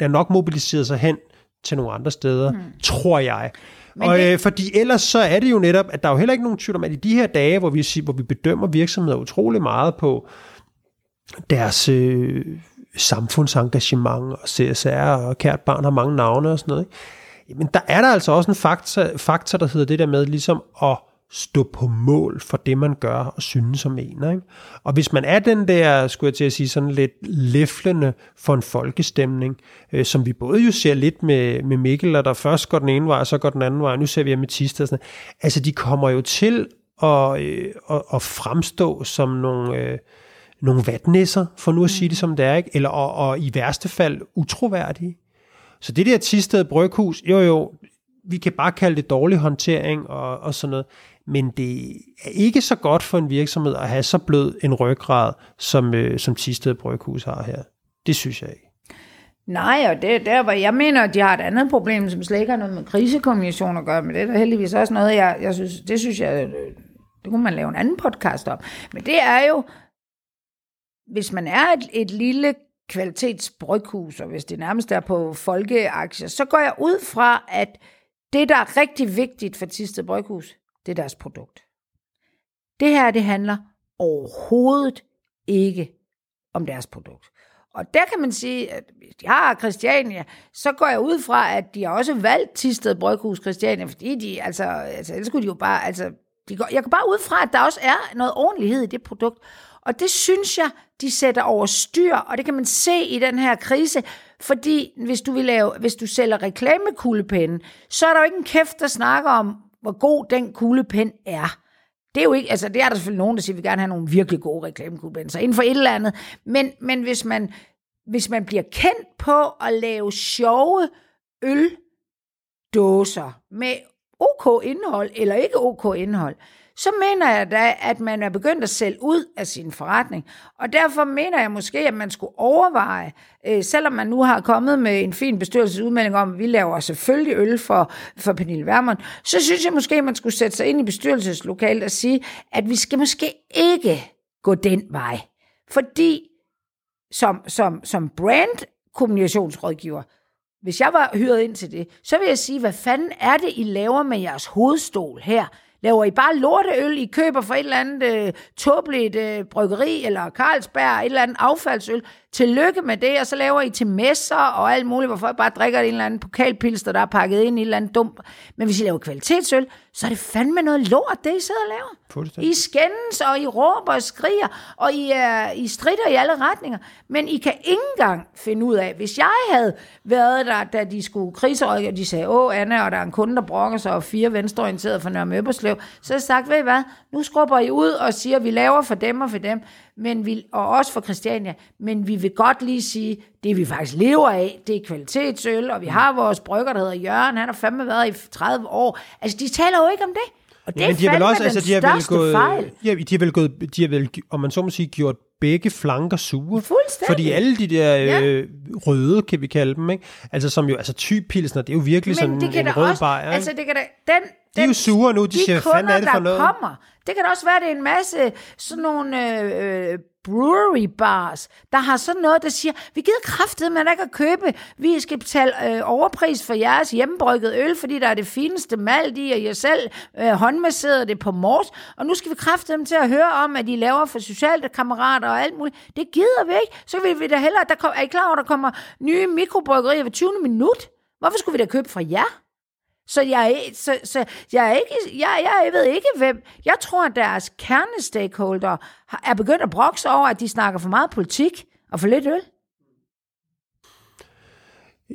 der er nok mobiliseret sig hen til nogle andre steder, mm. tror jeg. Men og, det... øh, fordi ellers så er det jo netop, at der er jo heller ikke nogen tvivl om, at i de her dage, hvor vi, hvor vi bedømmer virksomheder utrolig meget på deres øh, samfundsengagement og CSR, og kært barn har mange navne og sådan noget, ikke? men der er der altså også en faktor, faktor, der hedder det der med ligesom at stå på mål for det, man gør og synes som en. Ikke? Og hvis man er den der, skulle jeg til at sige, sådan lidt læflende for en folkestemning, øh, som vi både jo ser lidt med, med Mikkel, og der først går den ene vej, og så går den anden vej, nu ser vi med Tista og sådan Altså, de kommer jo til at, øh, at, at fremstå som nogle... Øh, nogle vatnisser, for nu at sige det som det er, ikke? eller og, og i værste fald utroværdige. Så det der Tisted Bryghus, jo jo, vi kan bare kalde det dårlig håndtering og, og sådan noget men det er ikke så godt for en virksomhed at have så blød en ryggrad, som, øh, som Tisted Bryghus har her. Det synes jeg ikke. Nej, og det der, hvor jeg mener, at de har et andet problem, som slet ikke har noget med krisekommission at gøre, men det er der heldigvis også noget, jeg, jeg synes, det synes jeg, øh, det kunne man lave en anden podcast om. Men det er jo, hvis man er et, et lille kvalitetsbryghus, og hvis det nærmest er på folkeaktier, så går jeg ud fra, at det, der er rigtig vigtigt for Tisted Bryghus, det er deres produkt. Det her, det handler overhovedet ikke om deres produkt. Og der kan man sige, at hvis de har Christiania, så går jeg ud fra, at de har også valgt Tisted Bryghus Christiania, fordi de, altså, altså ellers skulle de jo bare, altså, de går, jeg går bare ud fra, at der også er noget ordentlighed i det produkt. Og det synes jeg, de sætter over styr, og det kan man se i den her krise, fordi hvis du, vil lave, hvis du sælger reklamekuglepinde, så er der jo ikke en kæft, der snakker om, hvor god den kuglepen er. Det er jo ikke, altså det er der selvfølgelig nogen, der siger, at vi gerne have nogle virkelig gode reklamekuglepen, så inden for et eller andet. Men, men hvis, man, hvis man bliver kendt på at lave sjove øldåser med OK indhold eller ikke OK indhold, så mener jeg da, at man er begyndt at sælge ud af sin forretning. Og derfor mener jeg måske, at man skulle overveje, øh, selvom man nu har kommet med en fin bestyrelsesudmelding om, at vi laver selvfølgelig øl for, for Pernille Vermund, så synes jeg måske, at man skulle sætte sig ind i bestyrelseslokalet og sige, at vi skal måske ikke gå den vej. Fordi som, som, som brand kommunikationsrådgiver, hvis jeg var hyret ind til det, så vil jeg sige, hvad fanden er det, I laver med jeres hovedstol her? Laver I bare lorteøl, I køber for et eller andet øh, tåbeligt øh, bryggeri, eller Carlsberg, et eller andet affaldsøl? Tillykke med det, og så laver I til messer og alt muligt, hvor folk bare drikker en eller anden pokalpilster, der er pakket ind i et eller andet dumt. Men hvis I laver kvalitetsøl, så er det fandme noget lort, det I sidder og laver. Fuldstændig. I skændes, og I råber og skriger, og I, er, I strider i alle retninger. Men I kan ikke engang finde ud af, hvis jeg havde været der, da de skulle kriserådgive, og de sagde, åh Anna, og der er en kunde, der brokker sig, og fire venstreorienterede fra Nørre Møberslev, så har jeg sagt, ved I hvad, nu skrubber I ud og siger, vi laver for dem og for dem, men vi, og også for Christiania, men vi vil godt lige sige, det vi faktisk lever af, det er kvalitetsøl, og vi har vores brygger, der hedder Jørgen, han har fandme været i 30 år. Altså, de taler jo ikke om det. Og det Ja, er men de har vel også, den altså, de har vel gået, fejl. ja, de har vel gået, de har vel, om man så må sige, gjort begge flanker sure. Fuldstændig. Fordi alle de der Ja. øh, røde, kan vi kalde dem, ikke? Altså som jo, altså typpilsner, det er jo virkelig sådan Men det kan en rød også, bajer, altså det kan da, den, De er jo sure nu, de siger, hvad fanden er det for der noget? kommer, det kan også være, det er en masse sådan nogle øh, brewery bars, der har sådan noget, der siger, vi gider kraftet, man ikke at købe, vi skal betale øh, overpris for jeres hjemmebrygget øl, fordi der er det fineste malt i, og jeg selv øh, håndmasseret det på mors, og nu skal vi kræfte dem til at høre om, at de laver for sociale kammerater og alt muligt. Det gider vi ikke. Så vil vi da hellere, der kom, er I klar over, der kommer nye mikrobryggerier ved 20. minut? Hvorfor skulle vi da købe fra jer? Så jeg, så, så jeg, er ikke, jeg, jeg, ved ikke, hvem... Jeg tror, at deres kernestakeholder er begyndt at brokse over, at de snakker for meget politik og for lidt øl.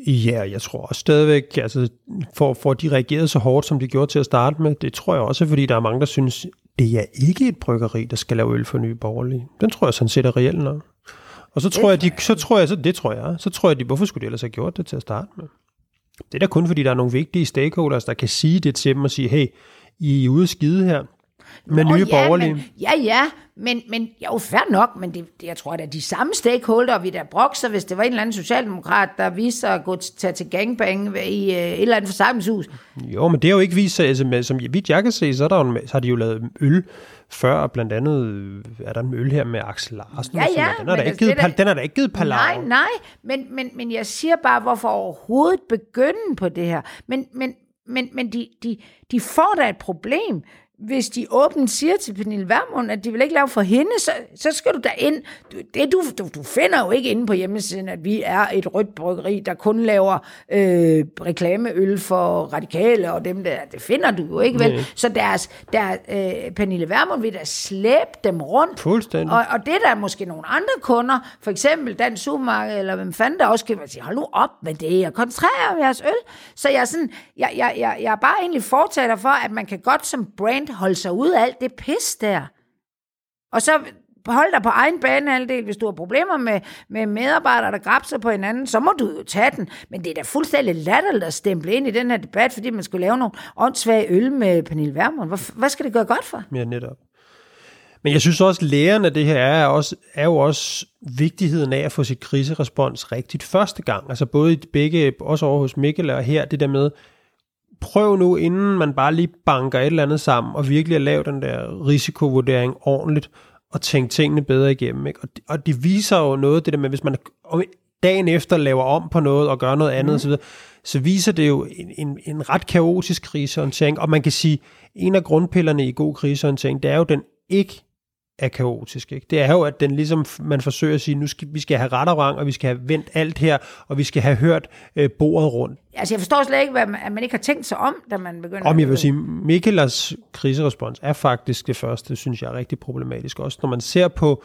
Ja, jeg tror også stadigvæk, altså for, for de reageret så hårdt, som de gjorde til at starte med, det tror jeg også, fordi der er mange, der synes, det er ikke et bryggeri, der skal lave øl for nye borgerlige. Den tror jeg sådan set er reelt nok. Og så tror jeg, de, så tror jeg, så, det tror jeg, så tror jeg, de, hvorfor skulle de ellers have gjort det til at starte med? Det er da kun, fordi der er nogle vigtige stakeholders, der kan sige det til dem og sige, hey, I er ude at skide her med Nå, nye ja, borgerlige. Men, ja, ja, men, men jo, fair nok, men det, det, jeg tror, at de samme stakeholder, vi der brokser, hvis det var en eller anden socialdemokrat, der viste sig at gå til, tage til gangbang i øh, et eller andet forsamlingshus. Jo, men det har jo ikke vist altså, med, som vidt jeg kan se, så, er der jo, så har de jo lavet øl før, blandt andet øh, er der en øl her med Axel Larsen. Ja, ja, den, men der ikke altså, givet, det er den har der ikke givet palaver. Nej, nej, men, men, men jeg siger bare, hvorfor overhovedet begynde på det her. Men, men, men, men de, de, de får da et problem, hvis de åbent siger til Pernille Vermund, at de vil ikke lave for hende, så, så skal du da ind. Du, det, du, du, du finder jo ikke inde på hjemmesiden, at vi er et rødt bryggeri, der kun laver øh, reklameøl for radikale og dem der. Det finder du jo ikke, vel? Nej. Så deres, der, øh, Pernille Vermund vil da slæbe dem rundt. Fuldstændig. Og, og det er der måske nogle andre kunder, for eksempel Dansk Supermarked, eller hvem fanden der også kan sige, hold nu op med det, og koncentrer jer om jeres øl. Så jeg er, sådan, jeg, jeg, jeg, jeg er bare egentlig fortaler for, at man kan godt som brand holde sig ud af alt det pis der. Og så hold dig på egen banehalvdel, hvis du har problemer med, med medarbejdere, der grabser på hinanden, så må du jo tage den. Men det er da fuldstændig latterligt at stemple ind i den her debat, fordi man skulle lave nogle åndssvage øl med Pernille Vermund. Hvad, hvad skal det gøre godt for? Ja, netop. Men jeg synes også, at læren af det her er, også, er jo også vigtigheden af at få sit kriserespons rigtigt første gang. Altså både i begge, også over hos Mikkel og her, det der med, prøv nu, inden man bare lige banker et eller andet sammen, og virkelig at lave den der risikovurdering ordentligt, og tænke tingene bedre igennem. Ikke? Og, det, og det viser jo noget, det der med, hvis man dagen efter laver om på noget, og gør noget andet mm. osv., så viser det jo en, en, en ret kaotisk krisehåndtering, og man kan sige, en af grundpillerne i god krisehåndtering, det er jo, den ikke er kaotisk. Ikke? Det er jo, at den ligesom, man forsøger at sige, nu skal vi skal have ret og rang, og vi skal have vendt alt her, og vi skal have hørt øh, bordet rundt. Altså, jeg forstår slet ikke, hvad man, at man ikke har tænkt sig om, da man begynder... Om jeg vil sige, Mikkelers kriserespons er faktisk det første, synes jeg er rigtig problematisk. Også når man ser på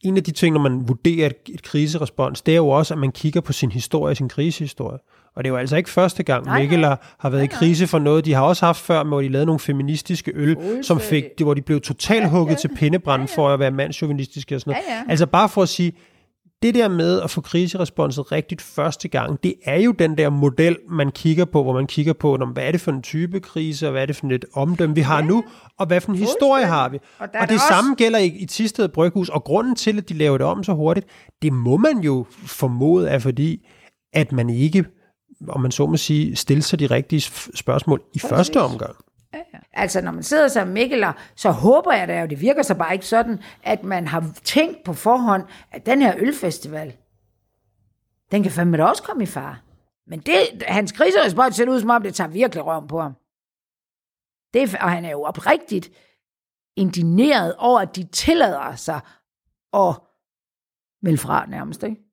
en af de ting, når man vurderer et, et kriserespons, det er jo også, at man kigger på sin historie, sin krisehistorie. Og det er jo altså ikke første gang, Nej, Mikkel nej. har, været i krise for noget. De har også haft før, hvor de lavede nogle feministiske øl, som fik, det, hvor de blev totalt hugget til pindebrand for at være mandsjuvenistiske og sådan noget. Ja, ja. Altså bare for at sige, det der med at få kriseresponset rigtigt første gang, det er jo den der model, man kigger på, hvor man kigger på, hvad er det for en type krise, og hvad er det for et omdømme, vi har ja. nu, og hvad for en historie har vi. Og Og, det også- samme gælder i, i Tisted Bryghus, og grunden til, at de laver det om så hurtigt, det må man jo formode er fordi, at man ikke, om man så må sige, stiller sig de rigtige spørgsmål i første omgang. Altså, når man sidder som Mikkeler, så håber jeg da, og det virker så bare ikke sådan, at man har tænkt på forhånd, at den her ølfestival, den kan fandme da også komme i fare. Men det, hans kriserespons ser ud som om, det tager virkelig røven på ham. Det, og han er jo oprigtigt indineret over, at de tillader sig at melde fra nærmest, ikke?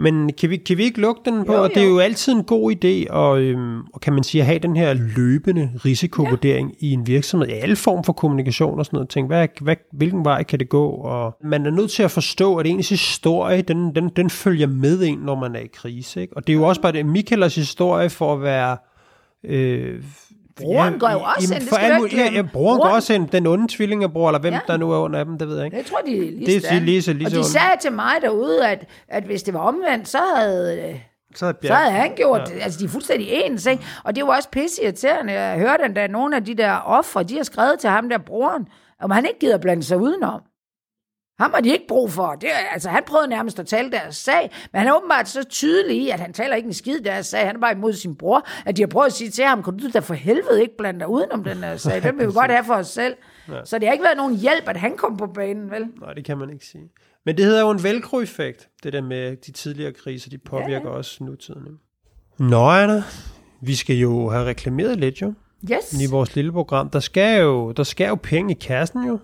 Men kan vi, kan vi ikke lukke den på? Jo, Jo, jo. Det er jo. jo altid en god idé, og, øhm, og kan man sige, at have den her løbende risikovurdering ja. i en virksomhed, i alle form for kommunikation og sådan noget. Tænk, hvad, hvad, hvilken vej kan det gå? Og man er nødt til at forstå, at ens historie, den, den, den følger med en, når man er i krise. Ikke? Og det er jo også bare det, Michaelas historie for at være... Øh, Broren går jo også ind, det skal du ikke muligt- ja, glemme. ja, broren går Broren- også ind, den onde tvillingebror, eller hvem Ja. ja. der nu er under dem, det ved jeg ikke. Jeg tror, de er lige Det er lige så- lige Og de sagde til mig derude, at, at hvis det var omvendt, så havde, Så er så havde han gjort det. Altså, de er fuldstændig ens, ikke? Og det var også pisse irriterende. Jeg hørte at nogle af de der ofre, de har skrevet til ham der broren, om han ikke gider blande sig udenom. Ham har de ikke brug for. Det, altså, han prøvede nærmest at tale deres sag, men han er åbenbart så tydelig i, at han taler ikke en skid deres sag. Han er bare imod sin bror, at de har prøvet at sige til ham, kan du da for helvede ikke blande dig udenom den her sag? Den vil vi godt have for os selv. Så det har ikke været nogen hjælp, at han kom på banen, vel? Nej, det kan man ikke sige. Men det hedder jo en velcro-effekt, det der med de tidligere kriser, de påvirker ja, ja. også nutiden. Nå, Anna, vi skal jo have reklameret lidt jo, Yes. i vores lille program. Der skal jo, der skal jo penge i kassen jo.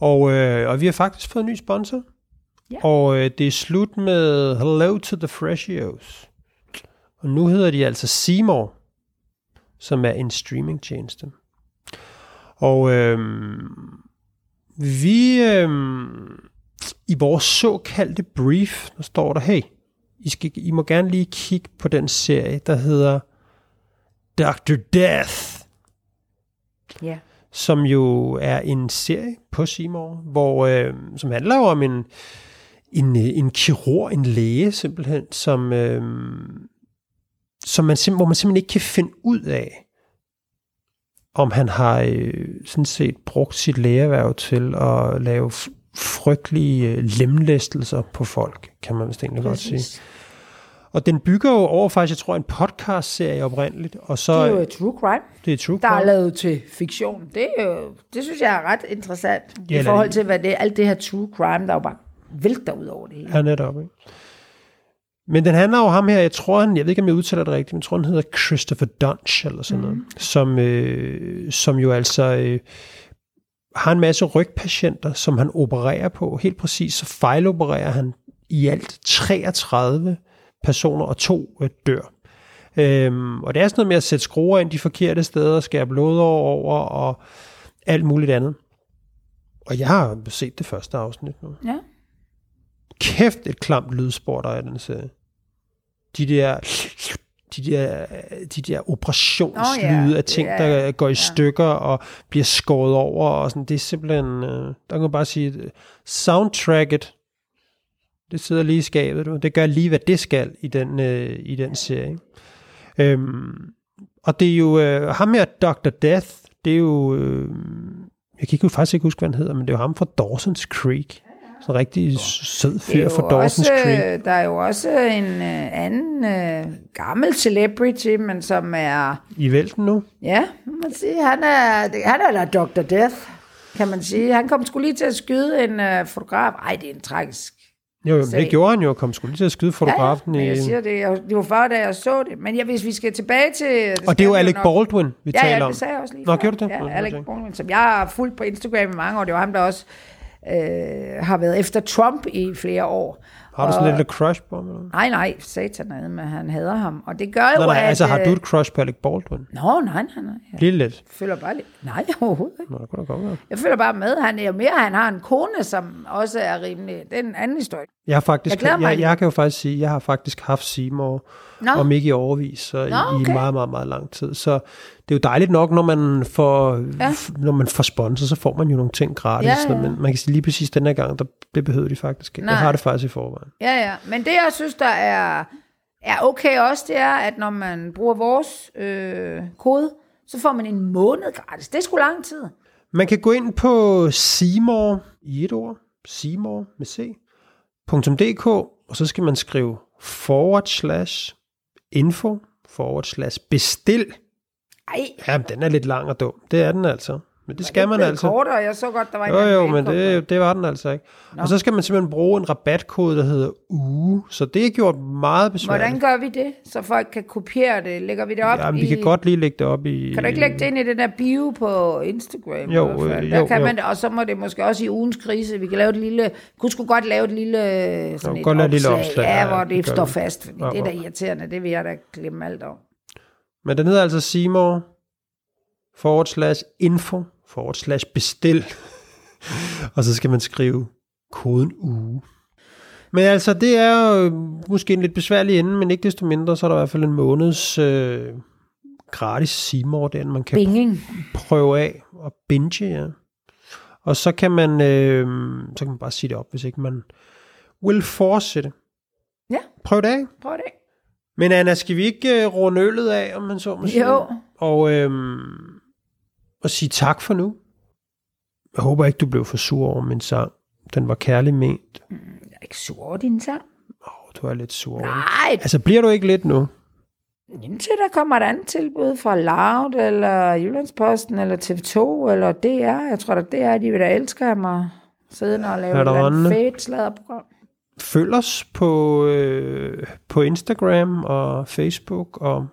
Og, øh, og vi har faktisk fået en ny sponsor. Ja. Og øh, det er slut med Hello to the Freshios. Og nu hedder de altså Seymour, som er en streamingtjeneste. Og øh, vi øh, i vores såkaldte brief, der står der, hey, I, skal, I må gerne lige kigge på den serie, der hedder Dr. Death Ja som jo er en serie på Seymour, hvor, øh, som handler jo om en, en, øh, en kirurg, en læge simpelthen, som, øh, som man hvor man simpelthen ikke kan finde ud af, om han har øh, sådan set brugt sit lægeværv til at lave frygtelige øh, lemlæstelser på folk, kan man vist egentlig godt sige. Og den bygger jo over faktisk, jeg tror, en podcast-serie oprindeligt, og så Det er jo true crime, det er True der er Crime. lavet til fiktion. Det, er jo, det synes jeg er ret interessant Ja, i forhold til, hvad det er. Alt det her true crime, der er jo bare vælter ud over det hele. Ja, netop. Ikke? Men den handler jo om ham her, jeg tror han, jeg ved ikke om jeg udtaler det rigtigt, men jeg tror han hedder Christopher Dunch eller sådan noget, som, øh, som jo altså øh, har en masse rygpatienter, som han opererer på. Helt præcis, så fejlopererer han i alt 33 personer, og to øh, dør. Øhm, og det er sådan noget med at sætte skruer ind de forkerte steder, skære blod over og alt muligt andet. Og jeg har set det første afsnit nu Ja. kæft et klamt lydspor, der er i den serie. De der, de der, de der operationslyde Nå ja, af ting, ja, der går i ja. stykker og bliver skåret over. Og sådan. Det er simpelthen, øh, der kan man bare sige, soundtracket, det sidder lige i skabet. Du. Det gør lige, hvad det skal i den, øh, i den serie. Øhm, og det er jo øh, ham her, Dr. Death, det er jo, øh, jeg kan ikke, faktisk ikke huske, hvad han hedder, men det er jo ham fra Dawson's Creek. Sådan en rigtig sød fyr fra Dawson's også, Creek. Der er jo også en øh, anden øh, gammel celebrity, men som er, I vælten nu? ja, man sige, han er, han er da Dr. Death, kan man sige. Han kom skulle lige til at skyde en øh, fotograf. Ej, det er en tragisk Jo, jo, det gjorde han jo, kom skulle lige til at skyde fotografen ja, i... ja, men jeg siger det, jeg, det var før, da jeg så det. Men ja, hvis vi skal tilbage til... Og det er jo Alec nok- Baldwin, vi Ja, taler ja, om. det sagde jeg også lige Nå, før. gjorde det? Ja, Alec. Baldwin, som jeg har fulgt på Instagram i mange år. Det var ham, der også øh, har været efter Trump i flere år. Har du sådan Og- lidt et crush på ham? Eller? Nej, nej, satan men han hader ham. Og det gør jo, Nej, nej, at... altså har øh, du et crush på Alec Baldwin? Nå, nej, nej, nej. Jeg Lige lidt. føler bare lidt... Nej, overhovedet ikke. Nå, det kunne da godt være. Jeg føler bare med. Han er mere, han har en kone, som også er rimelig... Det er en anden historie. Jeg har faktisk, Jeg jeg, lidt. jeg kan jo faktisk sige, jeg har faktisk haft Seymour, Nå. om ikke i overvis, så i, Nå, i okay. meget, meget, meget lang tid. Så det er jo dejligt nok, når man får, Ja. når man får sponsor, så får man jo nogle ting gratis. Ja, ja. Men man kan sige lige præcis den her gang, der, det behøver de faktisk ikke. Nej. Jeg har det faktisk i forvejen. Ja, ja. Men det, jeg synes, der er, er okay også, det er, at når man bruger vores øh, kode, så får man en måned gratis. Det er sgu lang tid. Man kan gå ind på Seymour i et ord, Seymour med C, .dk, og så skal man skrive forward slash info, forward slash bestil. Ej, Ja, den er lidt lang og dum. Det er den altså. Men det skal man altså. kortere, jeg så godt, der var en Jo, jo, men det, det var den altså ikke. Nå. Og så skal man simpelthen bruge en rabatkode, der hedder UGE. Så det er gjort meget besværligt. Hvordan gør vi det, så folk kan kopiere det? Lægger vi det op Jamen, i... vi kan godt lige lægge det op i... Kan du ikke lægge det ind i den der bio på Instagram? Jo, øh, der jo, kan jo. man og så må det måske også i ugens krise, vi kan lave et lille, kunne sgu godt lave et lille, sådan Jo, et godt et lille opslag, opslag, ja, hvor det det står vi. fast, fordi Ja, det er da irriterende, det vil jeg da glemme alt om. Men den hedder altså Seymour forward slash info forward slash bestil. og så skal man skrive koden uge. Men altså, det er jo måske en lidt besværlig ende, men ikke desto mindre, så er der i hvert fald en måneds øh, gratis Seymour, den man kan Binging. prøve af og binge, ja. Og så kan man, øh, så kan man bare sige det op, hvis ikke man vil fortsætte. Ja. Prøv det af. Prøv det. Men Anna, skal vi ikke øh, runde øllet af, om man så må sige? Jo. Og, øhm, og sige tak for nu. Jeg håber ikke, du blev for sur over min sang. Den var kærlig ment. Jeg er ikke sur over din sang. Åh, oh, du er lidt sur. over. Nej, Altså, bliver du ikke lidt nu? indtil der kommer et andet tilbud fra Loud, eller Jyllandsposten, eller TV2, eller DR. Jeg tror da, DR, de vil da elske ham og sidde og lave et andet fedt sladderprogram. Følg os på, øh, på Instagram og Facebook og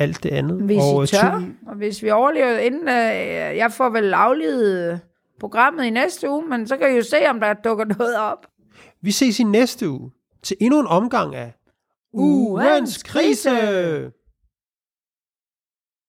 alt det andet. Hvis og, I øh, tør, og hvis vi overlever inden, øh, jeg får vel aflevet programmet i næste uge, men så kan I jo se, om der dukker noget op. Vi ses i næste uge til endnu en omgang af Ugens Krise.